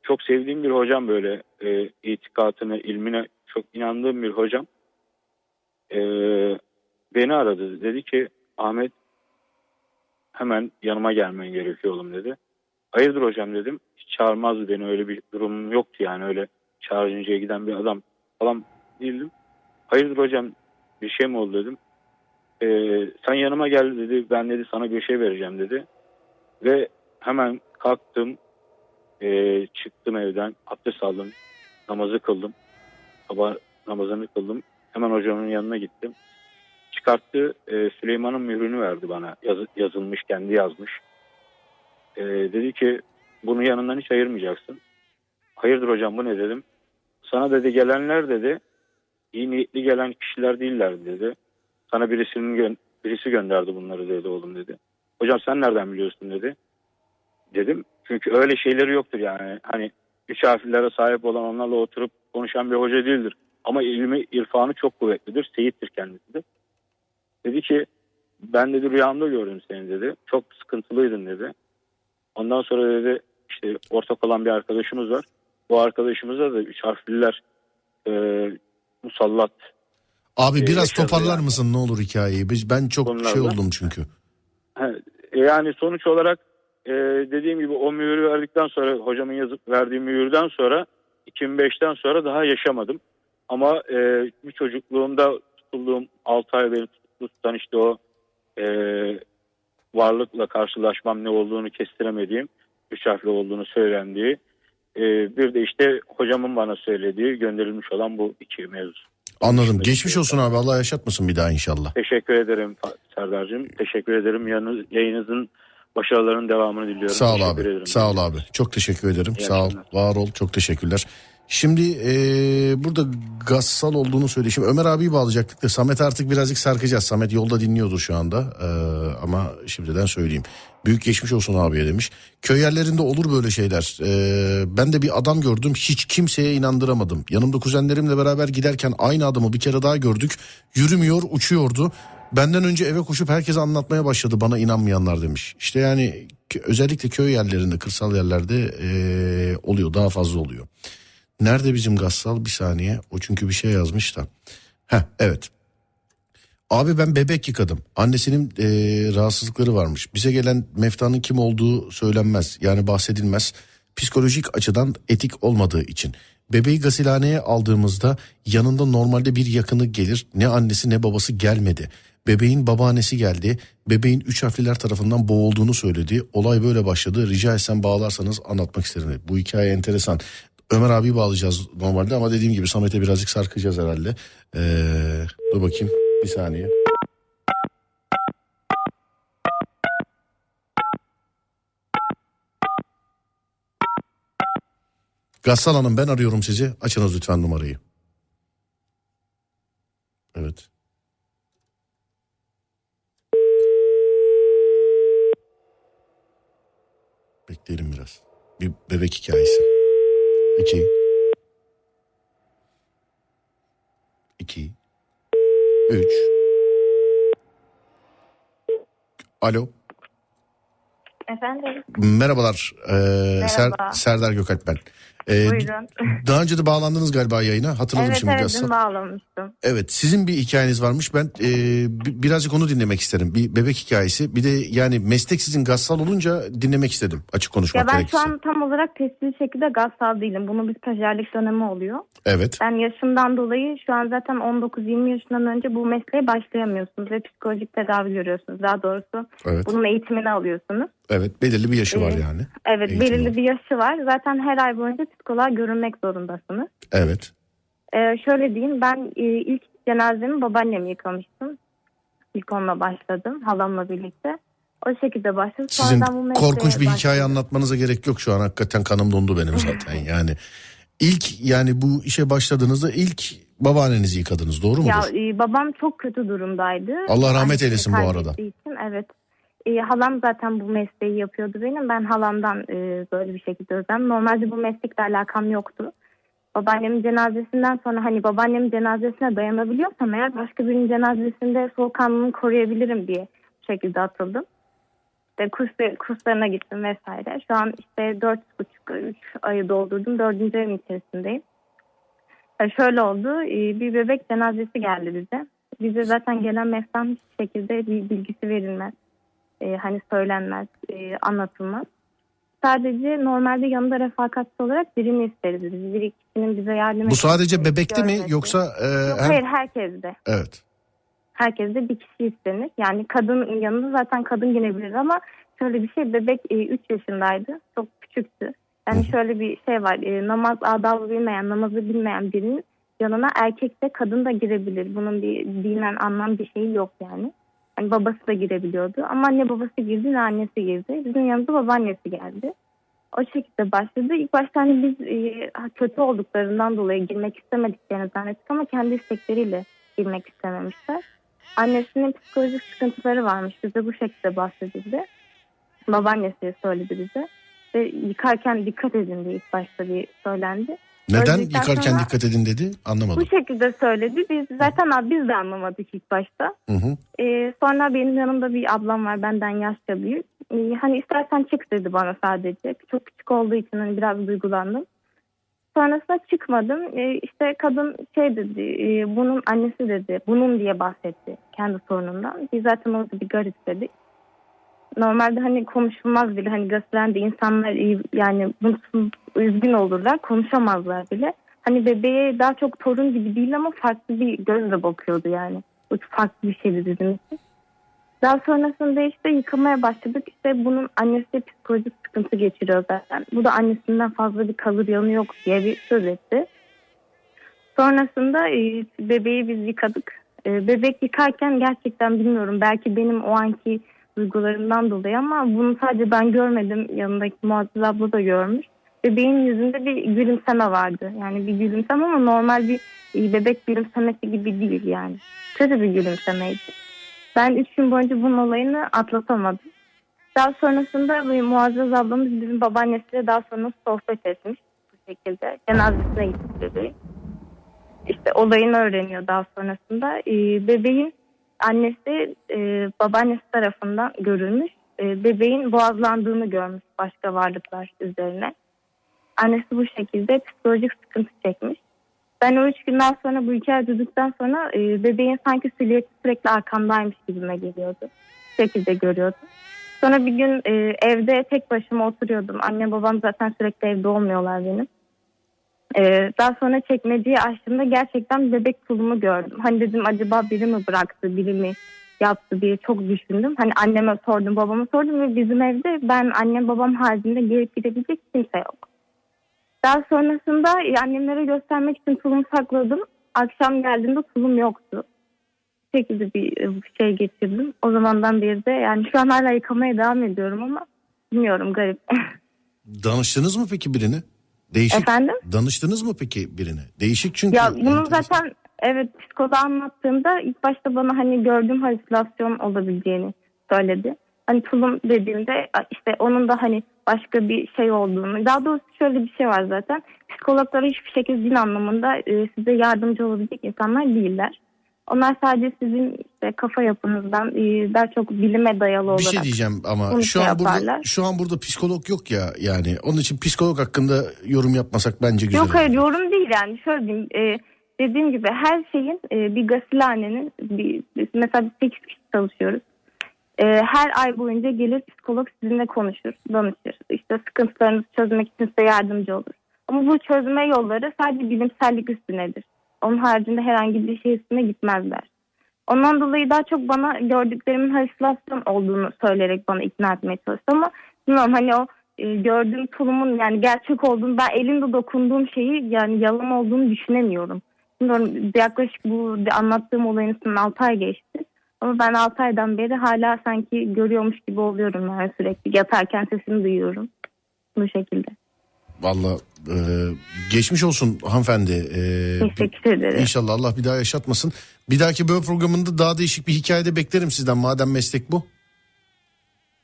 çok sevdiğim bir hocam böyle e, itikatına, ilmine çok inandığım bir hocam. E, beni aradı. Dedi ki Ahmet hemen yanıma gelmen gerekiyor oğlum dedi. Hayırdır hocam dedim. Hiç çağırmazdı beni öyle bir durumum yoktu yani öyle çağırıncaya giden bir adam falan değildim. Hayırdır hocam bir şey mi oldu dedim. E, sen yanıma gel dedi. Ben dedi sana bir şey vereceğim dedi. Ve hemen kalktım. e, çıktım evden. Abdest aldım. Namazı kıldım. Sabah namazını kıldım. Hemen hocamın yanına gittim. Çıkarttı. e, Süleyman'ın mührünü verdi bana. Yazı, yazılmış kendi yazmış. E, dedi ki bunu yanından hiç ayırmayacaksın. Hayırdır hocam bu ne dedim. Sana dedi gelenler dedi iyi niyetli gelen kişiler değiller dedi. Sana birisinin gö- birisi gönderdi bunları dedi oğlum dedi. Hocam sen nereden biliyorsun dedi. Dedim çünkü öyle şeyleri yoktur yani. Hani üç harflere sahip olan onlarla oturup konuşan bir hoca değildir. Ama ilmi, irfanı çok kuvvetlidir. Seyittir kendisi de. Dedi ki ben dedi rüyamda gördüm seni dedi. Çok sıkıntılıydın dedi. Ondan sonra dedi işte ortak olan bir arkadaşımız var. Bu arkadaşımıza da üç harfliler e, musallat. Abi Ee, biraz toparlar yani. mısın ne olur hikayeyi? Ben çok Konularda. şey oldum çünkü. E, Yani sonuç olarak e, dediğim gibi o mühürü verdikten sonra hocamın yazıp verdiği mühürden sonra 2005'ten sonra daha yaşamadım. Ama e, bir çocukluğumda tutulduğum 6 ay beni tutan işte o e, varlıkla karşılaşmam ne olduğunu kestiremediğim üç harfli olduğunu söylendiği e, bir de işte hocamın bana söylediği gönderilmiş olan bu iki mevzu. Anladım. Geçmiş olsun abi. Allah yaşatmasın bir daha inşallah. Teşekkür ederim Serdar'cığım. Teşekkür ederim. Yanı- Yayınınızın başarılarının devamını diliyorum. Sağ ol Teşekkür abi. ederim. Sağ ol abi. Çok teşekkür ederim. İyi Sağ ol. Var ol. Çok teşekkürler. Şimdi eee, burada gassal olduğunu söyledi. Şimdi Ömer abiyi bağlayacaktık da Samet artık birazcık sarkacağız. Samet yolda dinliyordur şu anda. Eee, ama şimdiden söyleyeyim. Büyük geçmiş olsun abiye demiş. Köy yerlerinde olur böyle şeyler. Eee, ben de bir adam gördüm. Hiç kimseye inandıramadım. Yanımda kuzenlerimle beraber giderken aynı adamı bir kere daha gördük. Yürümüyor, uçuyordu. Benden önce eve koşup herkese anlatmaya başladı bana inanmayanlar demiş. İşte yani özellikle köy yerlerinde, kırsal yerlerde eee, oluyor, daha fazla oluyor. Nerede bizim gassal? Bir saniye. O çünkü bir şey yazmış da. Heh, evet. Abi ben bebek yıkadım. Annesinin eee, rahatsızlıkları varmış. Bize gelen meftanın kim olduğu söylenmez. Yani bahsedilmez. Psikolojik açıdan etik olmadığı için. Bebeği gasilhaneye aldığımızda yanında normalde bir yakını gelir. Ne annesi ne babası gelmedi. Bebeğin babaannesi geldi. Bebeğin üç harfliler tarafından boğulduğunu söyledi. Olay böyle başladı. Rica etsem bağlarsanız anlatmak isterim. Bu hikaye enteresan. Ömer abi bağlayacağız normalde ama dediğim gibi Samet'e birazcık sarkacağız herhalde. Ee, dur bakayım bir saniye. Gassal Hanım ben arıyorum sizi. Açınız lütfen numarayı. Evet. Bekleyelim biraz. Bir bebek hikayesi. İki. İki. Üç. Alo. Efendim, Merhabalar. Ee, Ser- Merhaba. Serdar Gökalp ben. Ee, buyurun. daha önce de bağlandınız galiba yayına. Hatırladım evet, şimdi evet, Gassal. dün bağlamıştım. Evet sizin bir hikayeniz varmış. Ben e, bi- birazcık onu dinlemek isterim. Bir bebek hikayesi. Bir de yani meslek sizin gassal olunca dinlemek istedim. Açık konuşmak Ya ben gerekirse. şu an tam olarak tescilli şekilde gazsal değilim. Bunun bir stajyerlik dönemi oluyor. Evet. Ben yaşımdan dolayı şu an zaten 19-20 yaşından önce bu mesleğe başlayamıyorsunuz ve psikolojik tedavi görüyorsunuz. Daha doğrusu Evet. bunun eğitimini alıyorsunuz. Evet. Belirli bir yaşı var Ee, yani. Evet, Eğitim belirli var. bir yaşı var. Zaten her ay boyunca psikoloğa görünmek zorundasınız. Evet. Ee, şöyle diyeyim, ben e, ilk cenazemi babaannem yıkamıştım. İlk onunla başladım, halamla birlikte. O şekilde başladım. Sizin Sonradan bu korkunç bir hikaye başladım. anlatmanıza gerek yok şu an. Hakikaten kanım dondu benim zaten yani. İlk yani bu işe başladığınızda ilk babaannenizi yıkadınız doğru mudur? Ya e, babam çok kötü durumdaydı. Allah rahmet eylesin bu arada. Için, evet. E, halam zaten bu mesleği yapıyordu benim. Ben halamdan e, böyle bir şekilde öğrendim. Normalde bu meslekle alakam yoktu. Babaannemin cenazesinden sonra hani babaannemin cenazesine dayanabiliyorsam eğer başka birinin cenazesinde soğukkanlılığımı koruyabilirim diye bu şekilde atıldım. İşte kurs, kurslarına gittim vesaire. Şu an işte dört buçuk, üç ayı doldurdum. Dördüncü ayın içerisindeyim. E, Şöyle oldu. e, Bir bebek cenazesi geldi bize. Bize zaten gelen meftan hiçbir şekilde bir bilgisi verilmez. E, hani söylenmez, e, anlatılmaz. Sadece normalde yanında refakatçi olarak birini isteriz. biz. Bir kişinin bize yardım Bu sadece bebekte mi yoksa e, Yok, hayır herkeste. evet. Herkeste bir kişi istenir. Yani kadın yanında zaten kadın gelebilir ama şöyle bir şey bebek 3 yaşındaydı. Çok küçüktü. Yani şöyle bir şey var. e, namaz adabı bilmeyen, namazı bilmeyen birinin yanına erkek de kadın da girebilir. Bunun bir dinen anlam bir şeyi yok yani. Hani babası da girebiliyordu. Ama anne babası girdi ne annesi girdi. Bizim yanımıza babaannesi geldi. O şekilde başladı. İlk başta hani biz e, kötü olduklarından dolayı girmek istemediklerini zannettik ama kendi istekleriyle girmek istememişler. Annesinin psikolojik sıkıntıları varmış. Bize bu şekilde bahsedildi. Babaannesi söyledi bize. Ve yıkarken dikkat edin diye ilk başta bir söylendi. Neden Öldükten yıkarken sonra- dikkat edin dedi anlamadım. Bu şekilde söyledi. Biz zaten abi biz de anlamadık ilk başta. Hı hı. Ee, sonra benim yanımda bir ablam var benden yaşça büyük. Ee, hani istersen çık dedi bana sadece. Çok küçük olduğu için hani biraz duygulandım. Sonrasında çıkmadım. Ee, işte kadın şey dedi, e, bunun annesi dedi, bunun diye bahsetti kendi sorunundan. Biz zaten orada bir garip dedik. Normalde hani konuşulmaz bile hani gazetelerde insanlar iyi yani mutsuz, üzgün olurlar konuşamazlar bile. Hani bebeğe daha çok torun gibi değil ama farklı bir gözle bakıyordu yani. Bu farklı bir şeydi bizim için. Daha sonrasında işte yıkamaya başladık. İşte bunun annesi psikolojik sıkıntı geçiriyor zaten. Bu da annesinden fazla bir kalır yanı yok diye bir söz etti. Sonrasında e, bebeği biz yıkadık. E, bebek yıkarken gerçekten bilmiyorum belki benim o anki duygularımdan dolayı ama bunu sadece ben görmedim. Yanındaki Muazzez abla da görmüş. Bebeğin yüzünde bir gülümseme vardı. Yani bir gülümseme ama normal bir e, bebek gülümsemesi gibi değil yani. Kötü bir gülümsemeydi. Ben üç gün boyunca bunun olayını atlatamadım. Daha sonrasında Muazzez ablamız bizim babaannesiyle daha sonra sohbet etmiş bu şekilde. Cenazesine gittik bebeğin. İşte olayını öğreniyor daha sonrasında. Ee, bebeğin annesi e, babaannesi tarafından görülmüş. Ee, bebeğin boğazlandığını görmüş başka varlıklar üzerine. Annesi bu şekilde psikolojik sıkıntı çekmiş. Ben o üç günden sonra bu hikaye duyduktan sonra e, bebeğin sanki silüeti sürekli arkamdaymış gibime geliyordu. Bu şekilde görüyordum. Sonra bir gün e, evde tek başıma oturuyordum. Anne babam zaten sürekli evde olmuyorlar benim. E, daha sonra çekmeceyi açtığımda gerçekten bebek tulumu gördüm. Hani dedim acaba biri mi bıraktı, biri mi yaptı diye çok düşündüm. Hani anneme sordum, babama sordum ve bizim evde ben annem babam haricinde gelip gidebilecek kimse yok. Daha sonrasında e, annemlere göstermek için tulum sakladım. Akşam geldiğinde tulum yoktu. Bu şekilde bir e, şey geçirdim. O zamandan beri de yani şu an hala yıkamaya devam ediyorum ama bilmiyorum garip. Danıştınız mı peki birine? Değişik. Efendim? Danıştınız mı peki birine? Değişik çünkü. Ya bunu enteresan. zaten evet psikoloğa anlattığımda ilk başta bana hani gördüğüm halüsinasyon olabileceğini söyledi. Hani tulum dediğimde işte onun da hani başka bir şey olduğunu. Daha doğrusu şöyle bir şey var zaten. Psikologlar hiçbir şekilde din anlamında e, size yardımcı olabilecek insanlar değiller. Onlar sadece sizin işte kafa yapınızdan e, daha çok bilime dayalı Bir olarak. şey diyeceğim ama şu şey an burada yaparlar. şu an burada psikolog yok ya yani. Onun için psikolog hakkında yorum yapmasak bence güzel. Yok hayır yorum değil yani şöyle diyeyim. e, dediğim gibi her şeyin e, bir gasilhanenin bir, mesela biz 8 kişi çalışıyoruz. E, her ay boyunca gelir psikolog sizinle konuşur, danışır. İşte sıkıntılarınızı çözmek için size yardımcı olur. Ama bu çözme yolları sadece bilimsellik üstünedir. Onun haricinde herhangi bir şey gitmezler. Ondan dolayı daha çok bana gördüklerimin halüsinasyon olduğunu söyleyerek bana ikna etmeye çalıştı ama bilmiyorum hani o e, gördüğüm tulumun yani gerçek olduğunu ben elimde dokunduğum şeyi yani yalan olduğunu düşünemiyorum. Bilmiyorum yaklaşık bu anlattığım olayın üstünden 6 ay geçti. Ama ben 6 aydan beri hala sanki görüyormuş gibi oluyorum yani sürekli yatarken sesini duyuyorum. Bu şekilde. Valla e, geçmiş olsun hanımefendi. E, Teşekkür ederim. İnşallah Allah bir daha yaşatmasın. Bir dahaki böyle programında daha değişik bir hikayede beklerim sizden madem meslek bu.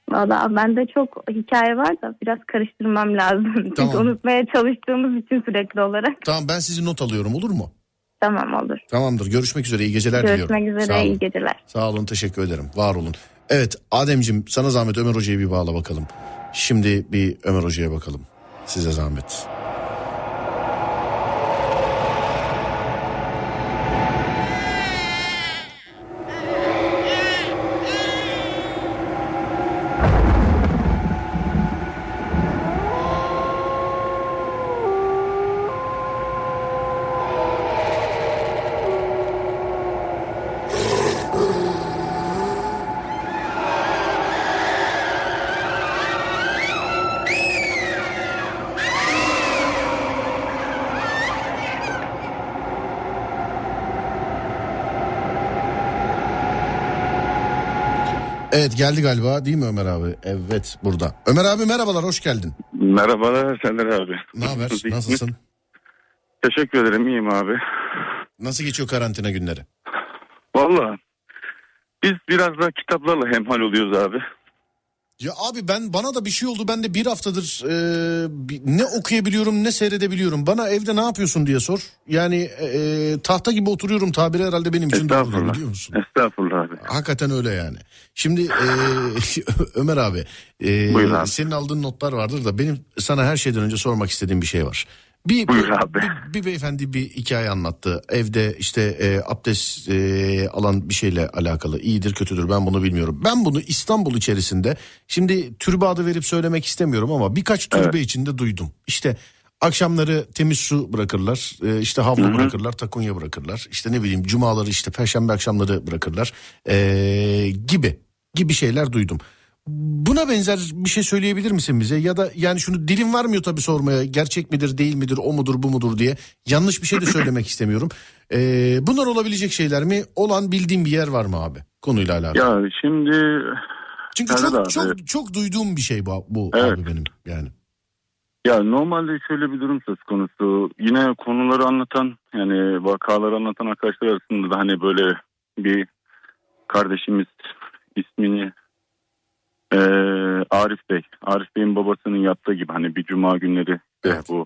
Valla bende çok hikaye var da biraz karıştırmam lazım. Çünkü Tamam. unutmaya çalıştığımız için sürekli olarak. Tamam ben sizi not alıyorum olur mu? Tamam olur. Tamamdır görüşmek üzere iyi geceler diliyorum. Görüşmek üzere Sağ olun. iyi geceler. Sağ olun teşekkür ederim var olun. Evet Ademcim sana zahmet Ömer Hoca'yı bir bağla bakalım. Şimdi bir Ömer Hoca'ya bakalım. Size zahmet. Evet geldi galiba değil mi Ömer abi? Evet burada. Ömer abi merhabalar hoş geldin. Merhabalar Sender abi. Ne haber? Nasılsın? Teşekkür ederim iyiyim abi. Nasıl geçiyor karantina günleri? Valla Biz biraz da kitaplarla hemhal oluyoruz abi. Ya abi ben bana da bir şey oldu. Ben de bir haftadır e, ne okuyabiliyorum ne seyredebiliyorum. Bana evde ne yapıyorsun diye sor. Yani e, tahta gibi oturuyorum tabiri herhalde benim için doğru biliyor musun? Estağfurullah abi. Hakikaten öyle yani. Şimdi e, Ömer abi e, Buyur abi. senin aldığın notlar vardır da benim sana her şeyden önce sormak istediğim bir şey var. Bir, Buyur bir, abi. bir, bir beyefendi bir hikaye anlattı. Evde işte e, abdest e, alan bir şeyle alakalı. İyidir kötüdür ben bunu bilmiyorum. Ben bunu İstanbul içerisinde şimdi türbe adı verip söylemek istemiyorum ama birkaç türbe Evet. içinde duydum. İşte akşamları temiz su bırakırlar. e, işte havlu Hı hı. bırakırlar, takunya bırakırlar. İşte ne bileyim cumaları işte perşembe akşamları bırakırlar. e, gibi gibi şeyler duydum. Buna benzer bir şey söyleyebilir misin bize? Ya da yani şunu dilim varmıyor tabii sormaya. Gerçek midir, değil midir, o mudur, bu mudur diye. Yanlış bir şey de söylemek istemiyorum. Ee, bunlar olabilecek şeyler mi? Olan bildiğim bir yer var mı abi? Konuyla alakalı. Ya şimdi Çünkü çok abi. çok çok duyduğum bir şey bu, bu Evet. abi benim yani. ya normalde şöyle bir durum söz konusu. Yine konuları anlatan yani vakaları anlatan arkadaşlar arasında da hani böyle bir kardeşimiz ismini eee, Arif Bey. Arif Bey'in babasının yaptığı gibi hani bir cuma günleri de Evet. bu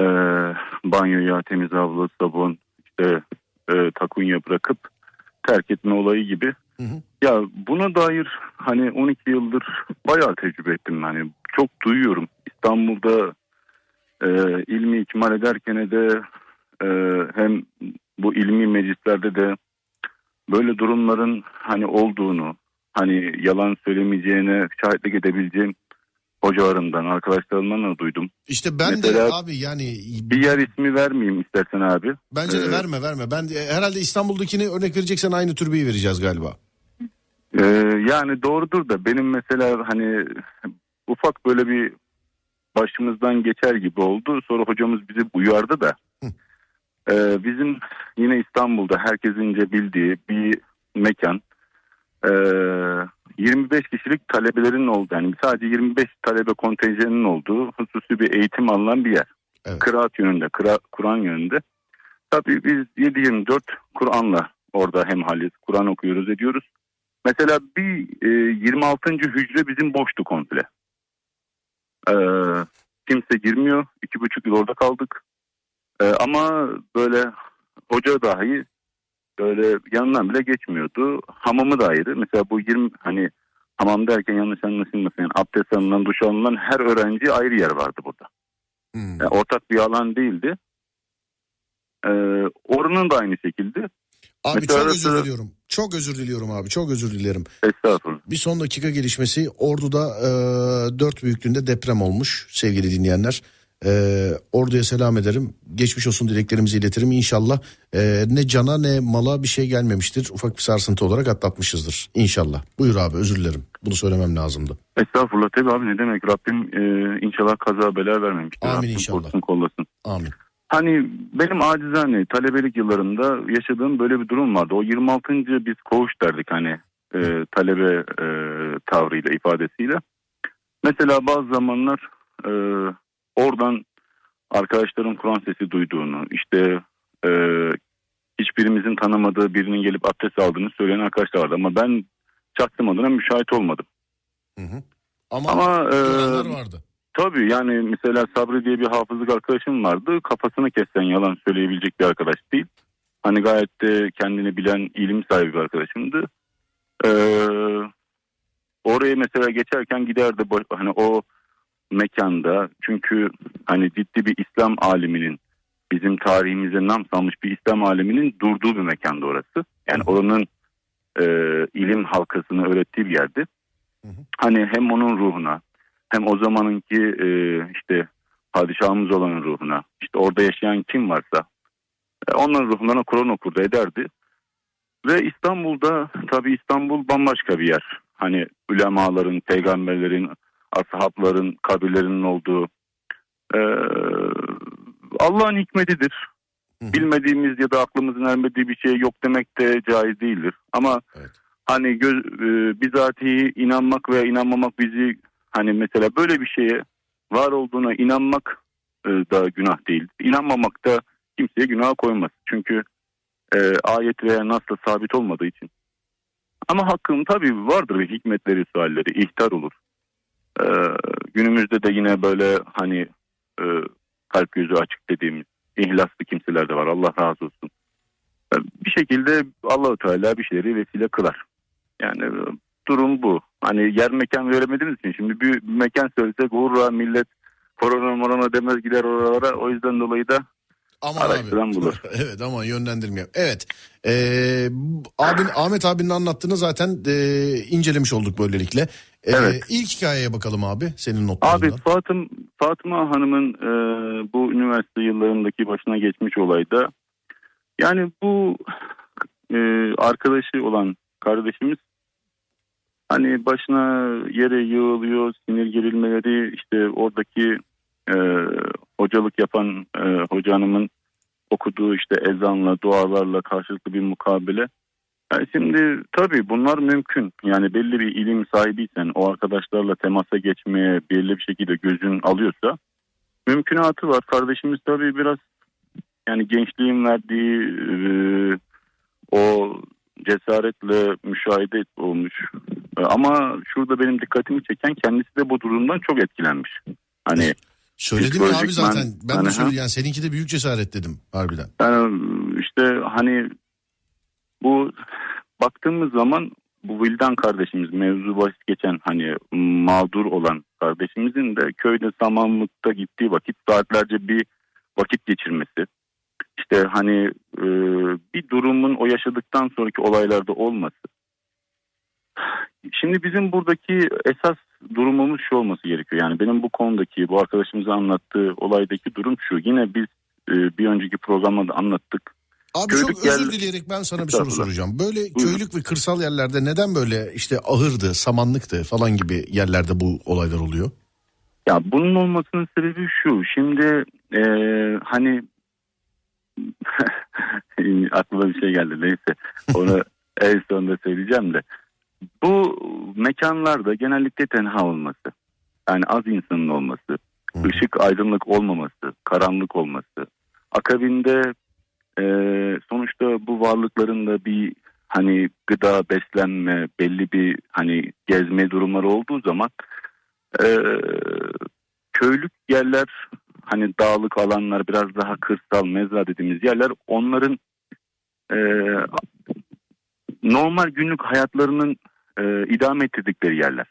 eee banyoya temiz havlu, sabun, işte eee, takunya bırakıp terk etme olayı gibi. Hı hı. Ya buna dair hani 12 yıldır bayağı tecrübe ettim yani çok duyuyorum. İstanbul'da e, ilmi ikmal ederken de e, hem bu ilmi meclislerde de böyle durumların hani olduğunu hani yalan söylemeyeceğine şahitlik edebileceğim hocalarımdan arkadaşlarımdan da duydum. İşte ben de Mesela abi yani Bir yer ismi vermeyeyim istersen abi. bence de Ee, verme verme. Ben de- herhalde İstanbul'dakini örnek vereceksen aynı türbeyi vereceğiz galiba. Ee, yani doğrudur da benim mesela hani ufak böyle bir başımızdan geçer gibi oldu. Sonra hocamız bizi uyardı da. Ee, bizim yine İstanbul'da herkesince bildiği bir mekan. Ee, 25 kişilik talebelerin olduğu yani sadece 25 talebe kontenjanının olduğu hususi bir eğitim alınan bir yer. Evet. Kıraat yönünde, kıra, Kur'an yönünde. Tabii biz 7-24 Kur'an'la orada hemhaliz. Kur'an okuyoruz ediyoruz. Mesela bir e, 26. hücre bizim boştu komple. Ee, kimse girmiyor. iki buçuk yıl orada kaldık. Ee, ama böyle hoca dahi böyle yanından bile geçmiyordu. Hamamı da ayrı. Mesela bu 20 hani hamam derken yanlış anlaşılmasın. Yani abdest alınan, duş alınan her öğrenci ayrı yer vardı burada. Hmm. Yani ortak bir alan değildi. Ee, oranın da aynı şekilde. Abi Mesela çok özür arası- diliyorum. Çok özür diliyorum abi. Çok özür dilerim. Estağfurullah. Bir son dakika gelişmesi Ordu'da e, 4 büyüklüğünde deprem olmuş sevgili dinleyenler. E, Ordu'ya selam ederim. Geçmiş olsun dileklerimizi iletirim. İnşallah e, ne cana ne mala bir şey gelmemiştir. Ufak bir sarsıntı olarak atlatmışızdır. İnşallah. Buyur abi özür dilerim. Bunu söylemem lazımdı. Estağfurullah tabii abi ne demek Rabbim e, inşallah kaza bela vermemiştir. Amin Rabbim inşallah. korusun kollasın. Amin. Hani benim acizane talebelik yıllarında yaşadığım böyle bir durum vardı. O 26. biz koğuş derdik hani e, talebe e, tavrıyla ifadesiyle. Mesela bazı zamanlar e, oradan arkadaşların Kur'an sesi duyduğunu işte e, hiçbirimizin tanımadığı birinin gelip abdest aldığını söyleyen arkadaşlar vardı. Ama ben şahsım adına müşahit olmadım. Hı hı. Ama, Ama e, vardı. Tabii yani mesela Sabri diye bir hafızlık arkadaşım vardı. Kafasını kessen yalan söyleyebilecek bir arkadaş değil. Hani gayet de kendini bilen ilim sahibi bir arkadaşımdı. Ee, oraya mesela geçerken giderdi hani o mekanda çünkü hani ciddi bir İslam aliminin bizim tarihimize nam salmış bir İslam aliminin durduğu bir mekandı orası. Yani oranın e, ilim halkasını öğrettiği bir yerdi. Hı hı. Hani hem onun ruhuna hem o zamanınki e, işte padişahımız olan ruhuna işte orada yaşayan kim varsa e, onların ruhundan Kur'an okurdu ederdi. Ve İstanbul'da tabii İstanbul bambaşka bir yer. Hani ulemaların, peygamberlerin, ashabların, kabirlerinin olduğu e, Allah'ın hikmetidir. Bilmediğimiz ya da aklımızın ermediği bir şey yok demek de caiz değildir. Ama Evet. hani göz, e, bizatihi inanmak veya inanmamak bizi hani mesela böyle bir şeye var olduğuna inanmak e, da günah değil. İnanmamak da kimseye günah koymaz. Çünkü e, ayet veya nasla sabit olmadığı için. Ama hakkın tabii vardır hikmetleri sualleri ihtar olur. Ee, günümüzde de yine böyle hani e, kalp gözü açık dediğimiz ihlaslı kimseler de var Allah razı olsun. Ee, bir şekilde Allahu Teala bir şeyleri vesile kılar. Yani e, durum bu. Hani yer mekan veremediğimiz için şimdi bir mekan söylesek hurra millet korona morona demez gider oralara. O yüzden dolayı da Aman Araştıran abi. bulur. evet ama yönlendirmiyor. Evet. Ee, abin, Ahmet abinin anlattığını zaten e, incelemiş olduk böylelikle. Ee, Evet. İlk hikayeye bakalım abi senin notlarından. Abi Fatım, Fatıma Hanım'ın e, bu üniversite yıllarındaki başına geçmiş olayda yani bu e, arkadaşı olan kardeşimiz hani başına yere yığılıyor sinir gerilmeleri işte oradaki e, hocalık yapan e, hoca hanımın okuduğu işte ezanla dualarla karşılıklı bir mukabele yani şimdi tabii bunlar mümkün. Yani belli bir ilim sahibiysen o arkadaşlarla temasa geçmeye belli bir şekilde gözün alıyorsa mümkünatı var. Kardeşimiz tabii biraz yani gençliğin verdiği e, o cesaretle müşahede olmuş. Ama şurada benim dikkatimi çeken kendisi de bu durumdan çok etkilenmiş. Hani Söyledim ya abi zaten. Ben Hani de söyledim. Yani seninki de büyük cesaret dedim harbiden. Yani işte hani bu baktığımız zaman bu Vildan kardeşimiz mevzu bahis geçen hani mağdur olan kardeşimizin de köyde samanlıkta gittiği vakit saatlerce bir vakit geçirmesi. İşte hani e, bir durumun o yaşadıktan sonraki olaylarda olması. Şimdi bizim buradaki esas durumumuz şu olması gerekiyor. Yani benim bu konudaki bu arkadaşımıza anlattığı olaydaki durum şu. Yine biz e, bir önceki programda da anlattık. Abi Köylük çok özür yer- dileyerek ben sana bir soru soracağım. Böyle Buyurun. köylük ve kırsal yerlerde neden böyle işte ahırdı, samanlıktı falan gibi yerlerde bu olaylar oluyor? Ya bunun olmasının sebebi şu. Şimdi e, hani aklıma bir şey geldi neyse onu en sonunda söyleyeceğim de bu mekanlarda genellikle tenha olması yani az insanın olması Hı. ışık aydınlık olmaması karanlık olması akabinde e, sonuçta bu varlıkların da bir hani gıda beslenme belli bir hani gezme durumları olduğu zaman e, köylük yerler hani dağlık alanlar biraz daha kırsal mezra dediğimiz yerler onların e, normal günlük hayatlarının e, idame ettirdikleri yerler.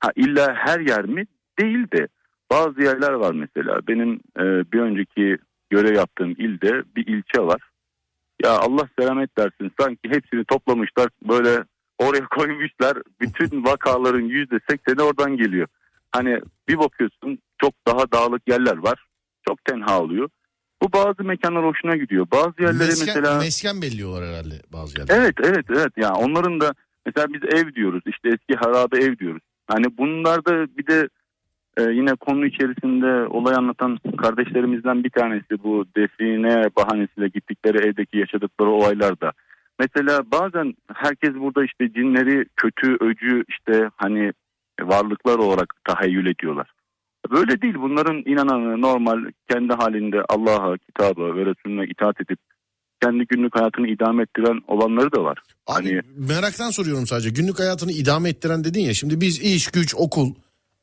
Ha illa her yer mi? Değil de bazı yerler var mesela. Benim e, bir önceki görev yaptığım ilde bir ilçe var. Ya Allah selamet versin sanki hepsini toplamışlar böyle oraya koymuşlar. Bütün vakaların yüzde sekseni oradan geliyor. Hani bir bakıyorsun çok daha dağlık yerler var. Çok tenha oluyor. Bu bazı mekanlar hoşuna gidiyor. Bazı yerlere Mesken, mesela... mesken belliyorlar herhalde bazı yerlerde. Evet evet evet yani onların da mesela biz ev diyoruz işte eski harabe ev diyoruz. Hani bunlar da bir de e, yine konu içerisinde olay anlatan kardeşlerimizden bir tanesi bu define bahanesiyle gittikleri evdeki yaşadıkları olaylarda. Mesela bazen herkes burada işte cinleri kötü öcü işte hani varlıklar olarak tahayyül ediyorlar. Böyle değil bunların inananı normal kendi halinde Allah'a, kitaba ve Resulüne itaat edip kendi günlük hayatını idame ettiren olanları da var. Abi Hani- meraktan soruyorum sadece. Günlük hayatını idame ettiren dedin ya. Şimdi biz iş, güç, okul,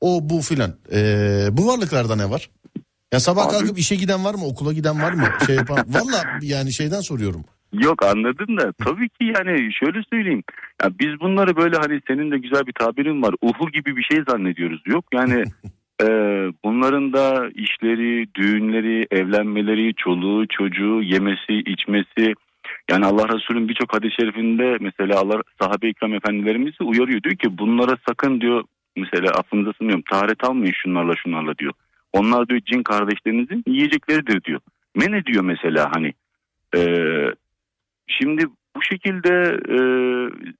o bu filan. Ee, bu varlıklarda ne var? Ya sabah Abi- kalkıp işe giden var mı? Okula giden var mı? Şey yapan. Valla yani şeyden soruyorum. Yok anladın da tabii ki yani şöyle söyleyeyim. Ya biz bunları böyle hani senin de güzel bir tabirin var. Uhu gibi bir şey zannediyoruz. Yok yani bunların da işleri, düğünleri, evlenmeleri, çoluğu, çocuğu, yemesi, içmesi. Yani Allah Resulü'nün birçok hadis-i şerifinde mesela Allah sahabe-i ikram efendilerimizi uyarıyor. Diyor ki bunlara sakın diyor mesela affınıza sınıyorum taharet almayın şunlarla şunlarla diyor. Onlar diyor cin kardeşlerinizin yiyecekleridir diyor. Men ediyor mesela hani. Ee, şimdi bu şekilde e,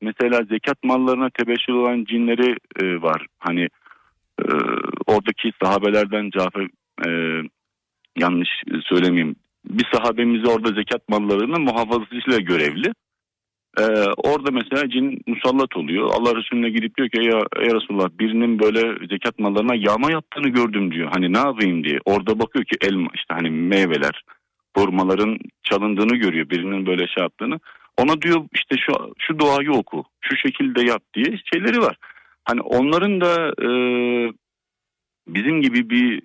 mesela zekat mallarına tebeşir olan cinleri e, var. Hani e, oradaki sahabelerden Cafer e, yanlış söylemeyeyim. Bir sahabemizi orada zekat mallarının muhafazasıyla görevli. Ee, orada mesela cin musallat oluyor. Allah Resulüne gidip diyor ki ya, ya Resulullah birinin böyle zekat mallarına yağma yaptığını gördüm diyor. Hani ne yapayım diye. Orada bakıyor ki elma işte hani meyveler hurmaların çalındığını görüyor. Birinin böyle şey yaptığını. Ona diyor işte şu şu duayı oku, şu şekilde yap diye şeyleri var. Hani onların da e, bizim gibi bir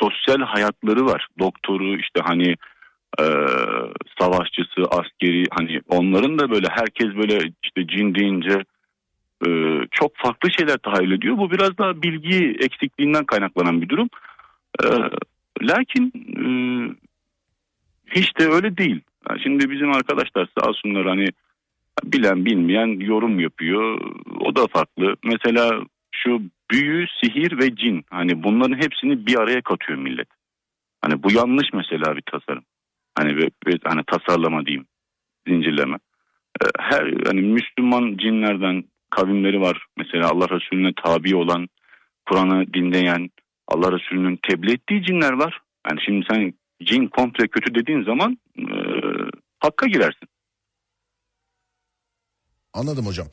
sosyal hayatları var. Doktoru işte hani e, savaşçısı, askeri hani onların da böyle herkes böyle işte cin deyince e, çok farklı şeyler tahayyül ediyor. Bu biraz daha bilgi eksikliğinden kaynaklanan bir durum. E, lakin e, hiç de öyle değil. Yani şimdi bizim arkadaşlar sağ olsunlar hani bilen bilmeyen yorum yapıyor. O da farklı. Mesela şu büyü, sihir ve cin hani bunların hepsini bir araya katıyor millet. Hani bu yanlış mesela bir tasarım. Hani ve, ve hani tasarlama diyeyim. Zincirleme. Ee, Her hani Müslüman cinlerden kavimleri var. Mesela Allah Resulüne tabi olan, Kur'an'ı dinleyen, Allah Resulü'nün tebliğ ettiği cinler var. Yani şimdi sen cin komple kötü dediğin zaman e, hakka girersin. Anladım hocam.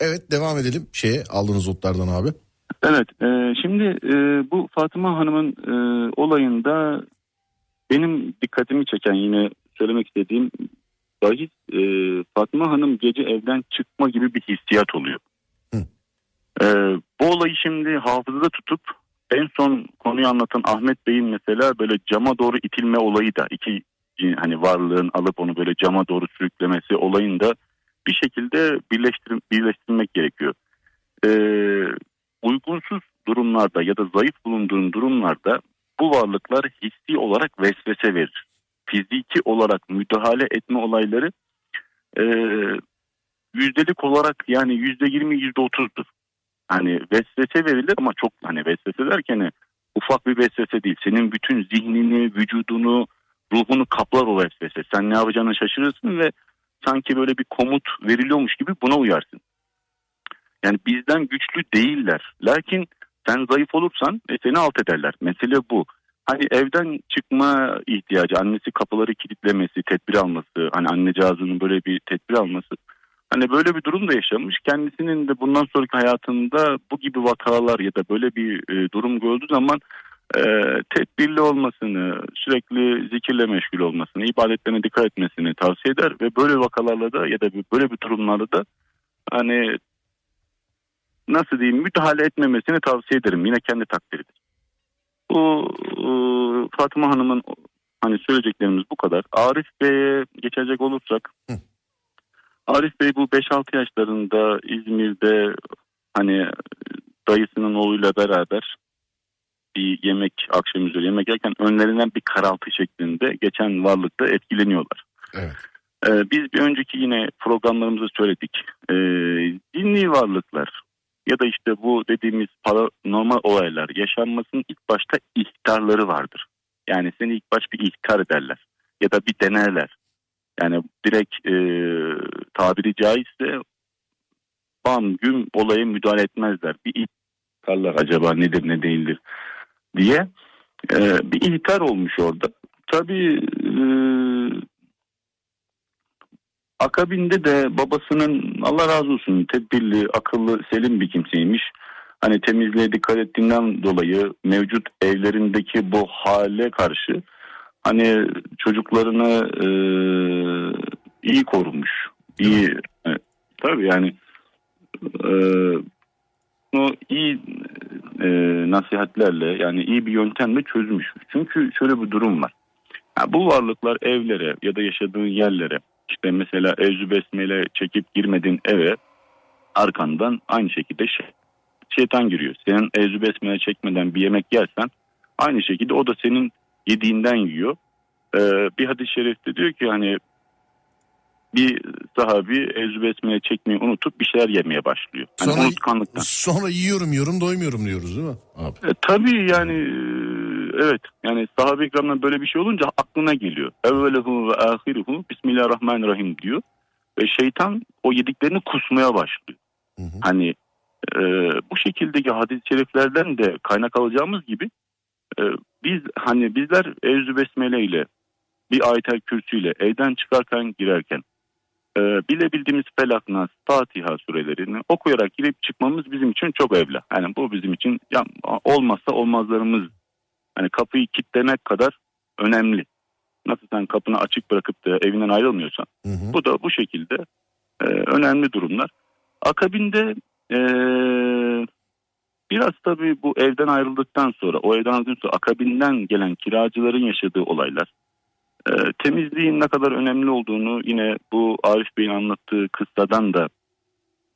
Evet devam edelim şeye aldığınız notlardan abi. Evet, e, şimdi e, bu Fatıma Hanım'ın e, olayında benim dikkatimi çeken yine söylemek istediğim bahis e, Fatıma Hanım gece evden çıkma gibi bir hissiyat oluyor. Hı. E, bu olayı şimdi hafızada tutup en son konuyu anlatan Ahmet Bey'in mesela böyle cama doğru itilme olayı da iki hani varlığın alıp onu böyle cama doğru sürüklemesi olayında bir şekilde birleştir, birleştirmek gerekiyor. E, uygunsuz durumlarda ya da zayıf bulunduğun durumlarda bu varlıklar hissi olarak vesvese verir. Fiziki olarak müdahale etme olayları e, yüzdelik olarak yani yüzde yirmi yüzde otuzdur. Hani vesvese verilir ama çok hani vesvese derken ufak bir vesvese değil. Senin bütün zihnini, vücudunu, ruhunu kaplar o vesvese. Sen ne yapacağını şaşırırsın ve sanki böyle bir komut veriliyormuş gibi buna uyarsın. Yani bizden güçlü değiller. Lakin sen zayıf olursan e, seni alt ederler. Mesele bu. Hani evden çıkma ihtiyacı, annesi kapıları kilitlemesi, tedbir alması, hani annecağızının böyle bir tedbir alması. Hani böyle bir durum da yaşamış. Kendisinin de bundan sonraki hayatında bu gibi vakalar ya da böyle bir e, durum gördüğü zaman e, tedbirli olmasını, sürekli zikirle meşgul olmasını, ibadetlerine dikkat etmesini tavsiye eder ve böyle vakalarla da ya da böyle bir durumlarda da hani nasıl diyeyim müdahale etmemesini tavsiye ederim. Yine kendi takdiridir. Bu e, Fatıma Hanım'ın hani söyleyeceklerimiz bu kadar. Arif Bey'e geçecek olursak Hı. Arif Bey bu 5-6 yaşlarında İzmir'de hani dayısının oğluyla beraber bir yemek akşam üzeri yemek yerken önlerinden bir karaltı şeklinde geçen varlıkta etkileniyorlar. Evet. Ee, biz bir önceki yine programlarımızda söyledik. Ee, dinli varlıklar ya da işte bu dediğimiz paranormal olaylar yaşanmasının ilk başta ihtarları vardır. Yani seni ilk baş bir ihtar ederler ya da bir denerler. Yani direkt e, tabiri caizse bam güm olaya müdahale etmezler. Bir ihtarlar acaba nedir ne değildir diye e, bir ihtar olmuş orada. Tabii e, akabinde de babasının Allah razı olsun tedbirli, akıllı, selim bir kimseymiş. Hani temizliğe dikkat ettiğinden dolayı mevcut evlerindeki bu hale karşı hani çocuklarını e, iyi korumuş. İyi e, tabii yani e, o iyi e, nasihatlerle yani iyi bir yöntemle çözmüş. Çünkü şöyle bir durum var. Ya bu varlıklar evlere ya da yaşadığın yerlere işte mesela evzü besmele çekip girmediğin eve arkandan aynı şekilde şey, şeytan giriyor. Senin evzü besmele çekmeden bir yemek yersen aynı şekilde o da senin yediğinden yiyor. Ee, bir hadis-i şerifte diyor ki hani bir sahabi evzü besmele çekmeyi unutup bir şeyler yemeye başlıyor. Hani Sonra- unutkanlıktan. Sonra yiyorum yiyorum doymuyorum diyoruz değil mi abi? E, tabii yani e, evet yani sahabe ikramdan böyle bir şey olunca aklına geliyor. Evvelehu ve ahiruhu Bismillahirrahmanirrahim diyor. Ve şeytan o yediklerini kusmaya başlıyor. Hı hı. Hani e, bu şekildeki hadis-i şeriflerden de kaynak alacağımız gibi e, biz hani bizler Besmele ile bir ayetel kürsü ile evden çıkarken girerken e, bilebildiğimiz Felak Nas, Fatiha surelerini okuyarak girip çıkmamız bizim için çok evla. Yani bu bizim için ya, olmazsa olmazlarımız. Hani kapıyı kitlemek kadar önemli. Nasıl sen kapını açık bırakıp da evinden ayrılmıyorsan Hı hı. bu da bu şekilde e, önemli durumlar. Akabinde e, biraz tabii bu evden ayrıldıktan sonra o evden ayrıldıktan sonra akabinden gelen kiracıların yaşadığı olaylar e, temizliğin ne kadar önemli olduğunu yine bu Arif Bey'in anlattığı kıssadan da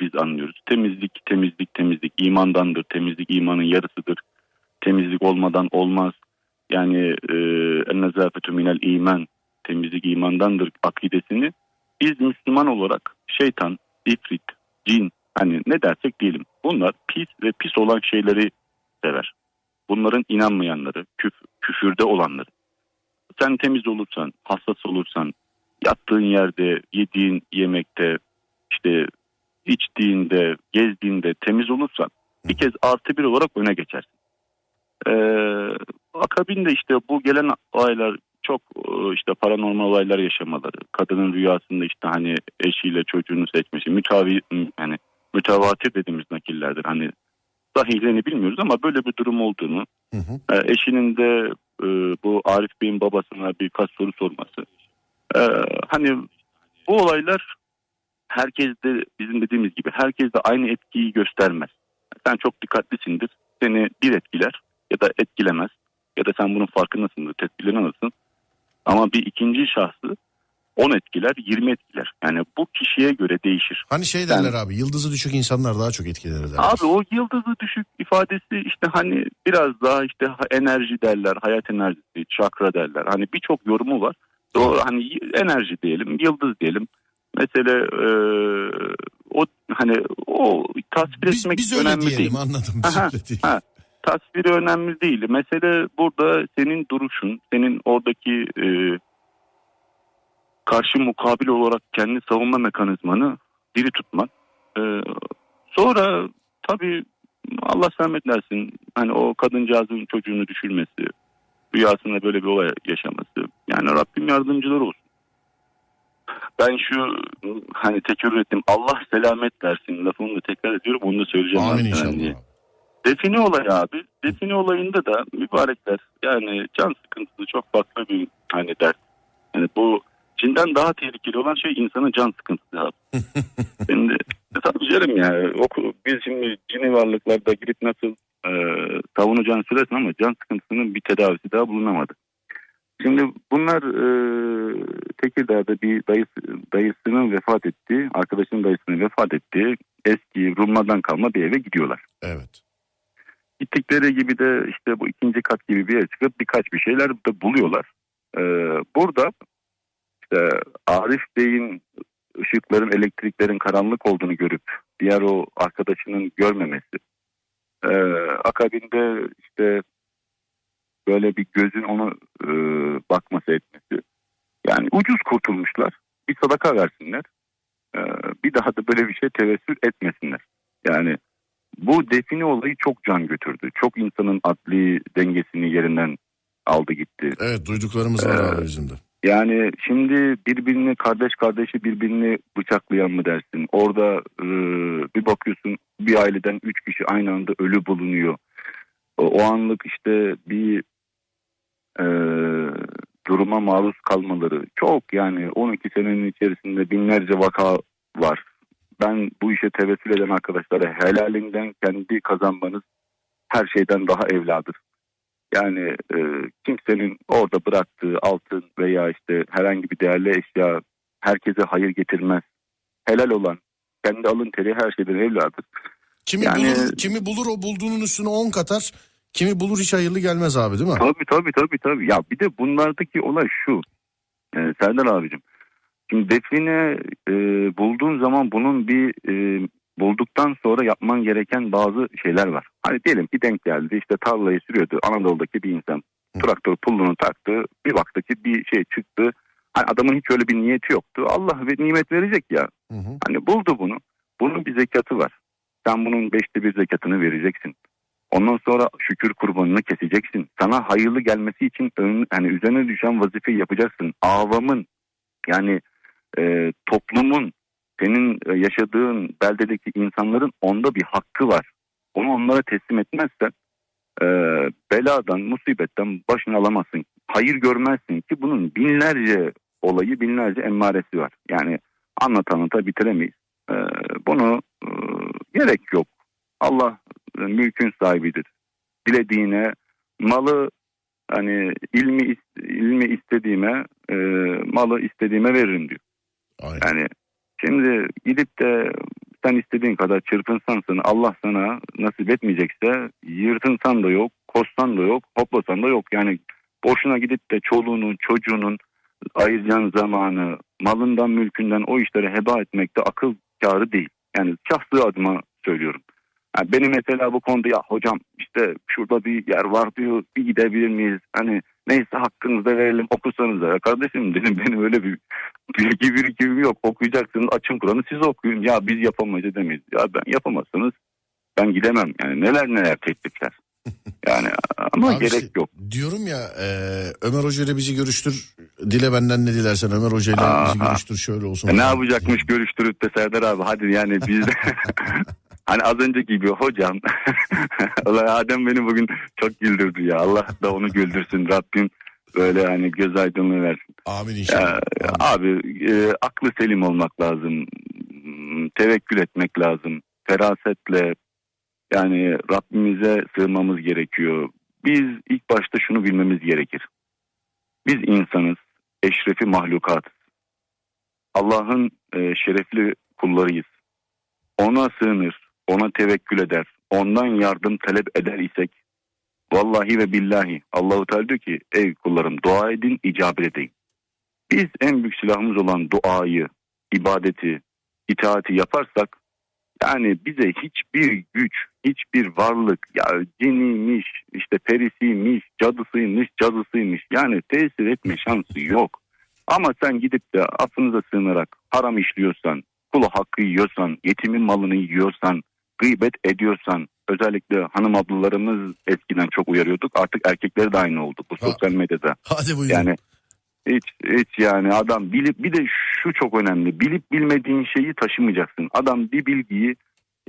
biz anlıyoruz. Temizlik, temizlik, temizlik imandandır. Temizlik imanın yarısıdır. Temizlik olmadan olmaz. Yani e, en nezafetü minel iman. Temizlik imandandır akidesini biz Müslüman olarak şeytan, ifrit, cin hani ne dersek diyelim bunlar pis ve pis olan şeyleri sever. Bunların inanmayanları, küf, küfürde olanları. Sen temiz olursan, hassas olursan, yattığın yerde, yediğin yemekte, işte içtiğinde, gezdiğinde temiz olursan bir kez artı bir olarak öne geçersin. Ee, akabinde işte bu gelen olaylar çok e, işte paranormal olaylar yaşamaları, kadının rüyasında işte hani eşiyle çocuğunu seçmesi, mütavi yani mütevatir dediğimiz nakillerdir. Hani sahihlerini bilmiyoruz ama böyle bir durum olduğunu, Hı hı. e, eşinin de e, bu Arif Bey'in babasına birkaç soru sorması. E, hani bu olaylar herkes de bizim dediğimiz gibi herkes de aynı etkiyi göstermez. Sen çok dikkatlisindir. Seni bir etkiler ya da etkilemez. Ya da sen bunun farkındasındır, tedbirlerini alırsın. Ama bir ikinci şahsı 10 etkiler, 20 etkiler. Yani bu kişiye göre değişir. Hani şey derler abi yıldızı düşük insanlar daha çok etkilenir derler. Abi o yıldızı düşük ifadesi işte hani biraz daha işte enerji derler, hayat enerjisi, çakra derler. Hani birçok yorumu var. O hani enerji diyelim, yıldız diyelim. Mesela e, o hani o tasvir biz, etmek biz öyle önemli diyelim değil. anladım. Biz Aha, öyle diyelim. ha. Tasviri önemli değil. Mesele burada senin duruşun, senin oradaki e, karşı mukabil olarak kendi savunma mekanizmanı diri tutman. E, sonra tabii Allah rahmet eylesin hani o kadıncağızın çocuğunu düşürmesi, rüyasında böyle bir olay yaşaması. Yani Rabbim yardımcılar olsun. Ben şu hani tekrar ettim Allah selamet versin lafını da tekrar ediyorum onu da söyleyeceğim. Amin inşallah. diye. abi. Define olayı abi. Define olayında da mübarekler yani can sıkıntısı çok farklı bir hani dert. Yani bu cinden daha tehlikeli olan şey insanın can sıkıntısı abi. şimdi tabii canım yani oku, biz şimdi cini varlıklarda girip nasıl e, savunacağını söylersin ama can sıkıntısının bir tedavisi daha bulunamadı. Şimdi bunlar e, Tekirdağ'da bir dayısı, dayısının vefat ettiği, arkadaşının dayısının vefat ettiği eski Rumlardan kalma bir eve gidiyorlar. Evet. Gittikleri gibi de işte bu ikinci kat gibi bir yere çıkıp birkaç bir şeyler de buluyorlar. Ee, burada işte Arif Bey'in ışıkların, elektriklerin karanlık olduğunu görüp diğer o arkadaşının görmemesi. Ee, akabinde işte böyle bir gözün onu e, bakması etmesi. Yani ucuz kurtulmuşlar. Bir sadaka versinler. Ee, bir daha da böyle bir şey tevessül etmesinler. Yani bu define olayı çok can götürdü. Çok insanın adli dengesini yerinden aldı gitti. Evet duyduklarımız var Ee, abi bizim de. Yani şimdi birbirini kardeş kardeşi birbirini bıçaklayan mı dersin? Orada e, bir bakıyorsun bir aileden üç kişi aynı anda ölü bulunuyor. O, o anlık işte bir e, duruma maruz kalmaları çok yani 12 senenin içerisinde binlerce vaka var. Ben bu işe tevessül eden arkadaşlara helalinden kendi kazanmanız her şeyden daha evladır. Yani e, kimsenin orada bıraktığı altın veya işte herhangi bir değerli eşya herkese hayır getirmez. Helal olan kendi alın teri her şeyden evladır. Kimi yani- bulur, kimi bulur o bulduğunun üstüne 10 katar. Kimi bulur hiç hayırlı gelmez abi değil mi? Tabii tabii tabii tabii. Ya bir de bunlardaki olay şu. E, Serdar abicim. Şimdi define e, bulduğun zaman bunun bir e, bulduktan sonra yapman gereken bazı şeyler var. Hani diyelim ki denk geldi işte tarlayı sürüyordu Anadolu'daki bir insan. Traktör pullunu taktı bir baktı ki bir şey çıktı. Hani adamın hiç öyle bir niyeti yoktu. Allah ve nimet verecek ya. Hı hı. Hani buldu bunu. Bunun bir zekatı var. Sen bunun beşte bir zekatını vereceksin. Ondan sonra şükür kurbanını keseceksin. Sana hayırlı gelmesi için ön, hani üzerine düşen vazifeyi yapacaksın. Avamın yani e, toplumun senin e, yaşadığın beldedeki insanların onda bir hakkı var. Onu onlara teslim etmezsen e, beladan, musibetten başını alamazsın. hayır görmezsin ki bunun binlerce olayı binlerce emmaresi var. Yani anlat anlata bitiremeyiz. Ee, bunu e, gerek yok. Allah e, mülkün sahibidir. Dilediğine malı hani ilmi ilmi istediğime e, malı istediğime veririm diyor. Aynen. Yani şimdi gidip de sen istediğin kadar çırpınsansın Allah sana nasip etmeyecekse yırtınsan da yok, koşsan da yok, hoplasan da yok. Yani boşuna gidip de çoluğunun çocuğunun ayıracağın zamanı malından mülkünden o işleri heba etmek de akıl kârı değil. Yani şahsı adıma söylüyorum. Yani benim mesela bu konuda ya hocam işte şurada bir yer var diyor bir gidebilir miyiz? Hani neyse hakkınızda verelim okusanız da. Kardeşim dedim benim öyle bir bilgi birikimim yok. Okuyacaksınız açın Kur'an'ı siz okuyun. Ya biz yapamayız edemeyiz. Ya ben yapamazsınız ben gidemem. Yani neler neler teklifler. Yani ama Abi gerek işte yok. Diyorum ya e, Ömer Hoca ile bizi görüştür. Dile benden ne dilersen Ömer Hoca ile bizi görüştür şöyle olsun. E, ne yapacakmış görüştürüp de Serdar abi hadi yani biz hani az önceki gibi hocam Allah Adem beni bugün çok güldürdü ya Allah da onu güldürsün Rabbim böyle hani göz aydınlığı versin. Amin Ya, inşallah. Amin. abi e, aklı selim olmak lazım tevekkül etmek lazım ferasetle yani Rabbimize sığınmamız gerekiyor. Biz ilk başta şunu bilmemiz gerekir. Biz insanız, eşrefi mahlukatız. Allah'ın e, şerefli kullarıyız. Ona sığınır, ona tevekkül eder, ondan yardım talep eder isek vallahi ve billahi Allahu Teala diyor ki ey kullarım dua edin icabet edin. Biz en büyük silahımız olan duayı, ibadeti, itaati yaparsak yani bize hiçbir güç, hiçbir varlık ya ciniymiş, işte perisiymiş, cadısıymış, cadısıymış yani tesir etme şansı yok. Ama sen gidip de affınıza sığınarak haram işliyorsan, kula hakkı yiyorsan, yetimin malını yiyorsan, gıybet ediyorsan, özellikle hanım ablalarımız eskiden çok uyarıyorduk. Artık erkekleri de aynı oldu bu Ha. sosyal medyada. Hadi buyurun. Yani hiç hiç yani adam bilip bir de şu çok önemli. Bilip bilmediğin şeyi taşımayacaksın. Adam bir bilgiyi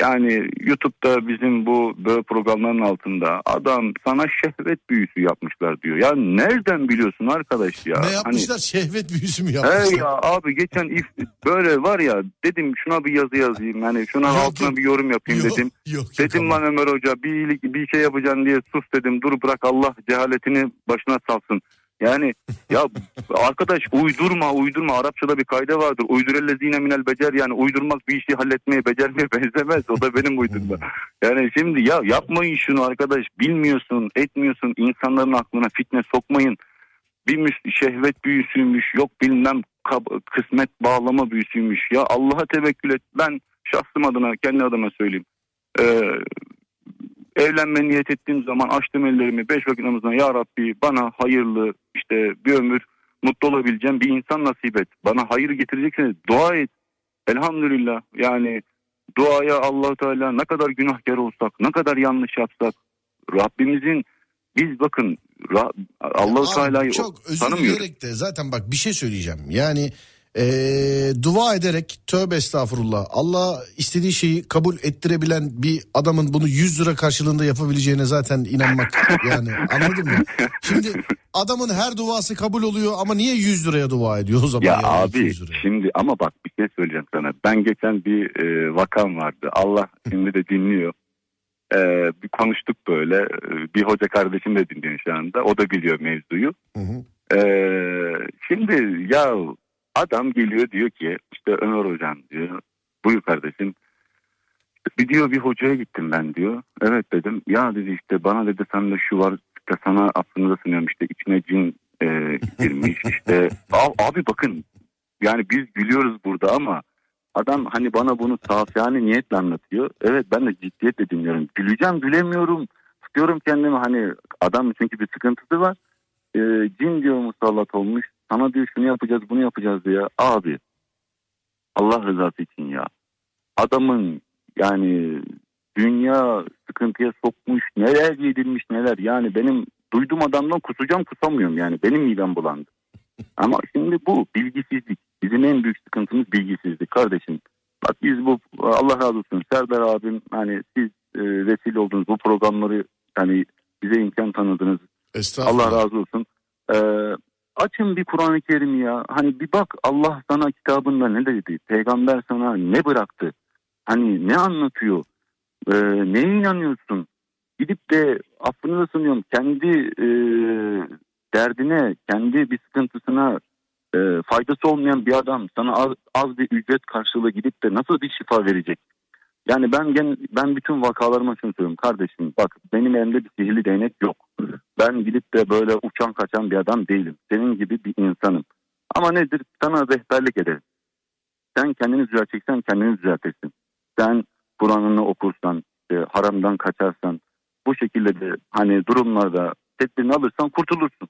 yani YouTube'da bizim bu böyle programların altında adam sana şehvet büyüsü yapmışlar diyor. Ya nereden biliyorsun arkadaş ya? ne Hani- yapmışlar? Şehvet büyüsü mü He yapmışlar? ya abi geçen if, böyle var ya dedim şuna bir yazı yazayım yani şuna Yok, altına yok. bir yorum yapayım Yok, dedim. Yok, yok, Dedim lan Ömer Hoca bir iyilik bir şey yapacaksın diye sus dedim. Dur bırak Allah cehaletini başına salsın. Yani ya arkadaş uydurma uydurma Arapçada bir kayda vardır. Uydurellezine minel becer yani uydurmak bir işi halletmeye becermeye benzemez. O da benim uydurma. Yani şimdi ya yapmayın şunu arkadaş bilmiyorsun etmiyorsun insanların aklına fitne sokmayın. Bir müs- şehvet büyüsüymüş yok bilmem kısmet bağlama büyüsüymüş. Ya Allah'a tevekkül et. Ben şahsım adına kendi adıma söyleyeyim. Ee, evlenme niyet ettiğim zaman açtım ellerimi beş vakit namazına ya Rabbi bana hayırlı işte bir ömür mutlu olabileceğim bir insan nasip et. Bana hayır getirecekseniz dua et. Elhamdülillah yani duaya allah Teala ne kadar günahkar olsak ne kadar yanlış yapsak Rabbimizin biz bakın allah Teala'yı çok özür tanımıyoruz. dileyerek de zaten bak bir şey söyleyeceğim. Yani eee, dua ederek tövbe estağfurullah Allah istediği şeyi kabul ettirebilen bir adamın bunu 100 lira karşılığında yapabileceğine zaten inanmak yani anladın mı? Şimdi adamın her duası kabul oluyor ama niye 100 liraya dua ediyor o zaman? Ya yani abi 200 liraya? şimdi ama bak bir şey söyleyeceğim sana. Ben geçen bir e, vakam vardı. Allah şimdi de dinliyor. E, bir konuştuk böyle. E, Bir hoca kardeşim de dinliyor şu anda. O da biliyor mevzuyu. Hı hı. E, şimdi ya adam geliyor diyor ki işte Ömer hocam diyor. Buyur kardeşim. Bir diyor bir hocaya gittim ben diyor. Evet dedim. Ya dedi işte bana dedi sende şu var işte sana aslında sınıyorum işte içine cin e, girmiş işte. Abi bakın yani biz gülüyoruz burada ama adam hani bana bunu safiyane niyetle anlatıyor. Evet ben de ciddiyetle dinliyorum. Güleceğim gülemiyorum. Tutuyorum kendimi hani adam çünkü bir sıkıntısı var. E, cin diyor musallat olmuş. Sana diyor şunu yapacağız bunu yapacağız diyor. Abi Allah rızası için ya. Adamın yani dünya sıkıntıya sokmuş neler yedirmiş neler yani benim duydum adamdan kusacağım kusamıyorum yani benim midem bulandı. Ama şimdi bu bilgisizlik bizim en büyük sıkıntımız bilgisizlik kardeşim. Bak biz bu Allah razı olsun Serdar abim hani siz e, vesile oldunuz bu programları hani bize imkan tanıdınız. Allah razı olsun. Ee, açın bir Kur'an-ı Kerim ya. Hani bir bak Allah sana kitabında ne dedi? Peygamber sana ne bıraktı? Hani ne anlatıyor? Ee, neye inanıyorsun? Gidip de affını da sunuyorum. Kendi e, derdine, kendi bir sıkıntısına e, faydası olmayan bir adam sana az, az bir ücret karşılığı gidip de nasıl bir şifa verecek? Yani ben gen, ben bütün vakalarıma şunu söylüyorum kardeşim bak benim elimde bir sihirli değnek yok. Ben gidip de böyle uçan kaçan bir adam değilim. Senin gibi bir insanım. Ama nedir? Sana rehberlik ederim. Sen kendini düzelteceksen kendini düzeltirsin. Sen Kur'an'ını okursan, e, haramdan kaçarsan, bu şekilde de hani durumlarda tedbirini alırsan kurtulursun.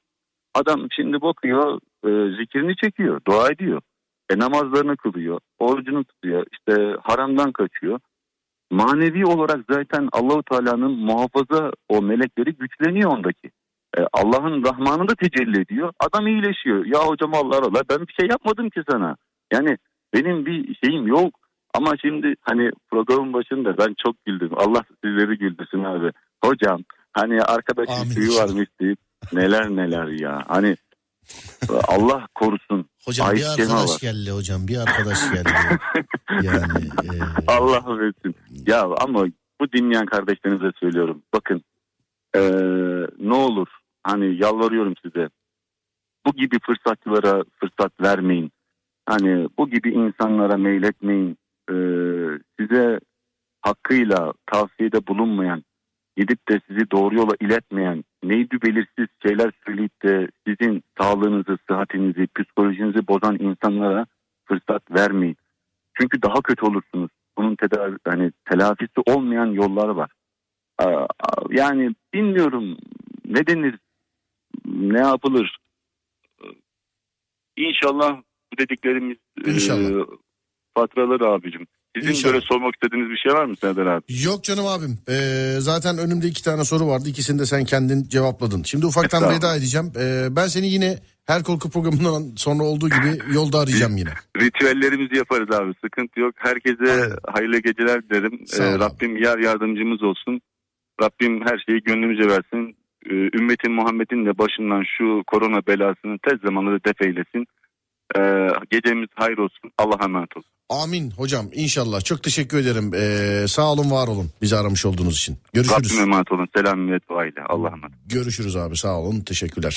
Adam şimdi bakıyor, e, zikrini çekiyor, dua ediyor. E, namazlarını kılıyor, orucunu tutuyor, işte haramdan kaçıyor. Manevi olarak zaten Allahu Teala'nın muhafaza o melekleri güçleniyor ondaki. E, Allah'ın rahmanı da tecelli ediyor. Adam iyileşiyor. Ya hocam Allah Allah ben bir şey yapmadım ki sana. Yani benim bir şeyim yok. Ama şimdi hani programın başında ben çok güldüm. Allah sizleri güldürsün abi. Hocam hani arkadaşın suyu varmış deyip neler neler ya. Hani Allah korusun. Hocam Ayet bir arkadaş var. geldi hocam bir arkadaş geldi. yani e, Allah affetsin. Ya ama bu dinleyen kardeşlerinize söylüyorum. Bakın eee, ne olur hani yalvarıyorum size. Bu gibi fırsatçılara fırsat vermeyin. Hani bu gibi insanlara meyletmeyin. Eee, size hakkıyla tavsiyede bulunmayan, gidip de sizi doğru yola iletmeyen, neydi belirsiz şeyler söyleyip de sizin sağlığınızı, sıhhatinizi, psikolojinizi bozan insanlara fırsat vermeyin. Çünkü daha kötü olursunuz. Bunun tedavi, hani telafisi olmayan yollar var. Yani bilmiyorum ne denir, ne yapılır. İnşallah bu dediklerimiz İnşallah. e, fatraları abicim. Sizin İnşallah. böyle sormak istediğiniz bir şey var mı Serdar abi? Yok canım abim. Ee, zaten önümde iki tane soru vardı. İkisini de sen kendin cevapladın. Şimdi ufaktan veda edeceğim. Ee, ben seni yine her korku programından sonra olduğu gibi yolda arayacağım yine. Ritüellerimizi yaparız abi sıkıntı yok. Herkese Aynen. hayırlı geceler dilerim. Ee, abi. Rabbim yar yardımcımız olsun. Rabbim her şeyi gönlümüze versin. Ee, Ümmetin Muhammed'in de başından şu korona belasını tez zamanda da def eylesin. Ee, gecemiz hayır olsun. Allah'a emanet olun. Amin hocam inşallah. Çok teşekkür ederim. Ee, sağ olun var olun bizi aramış olduğunuz için. Görüşürüz. Rabbime emanet olun. Selam ve aile. Allah'a emanet. Görüşürüz abi sağ olun teşekkürler.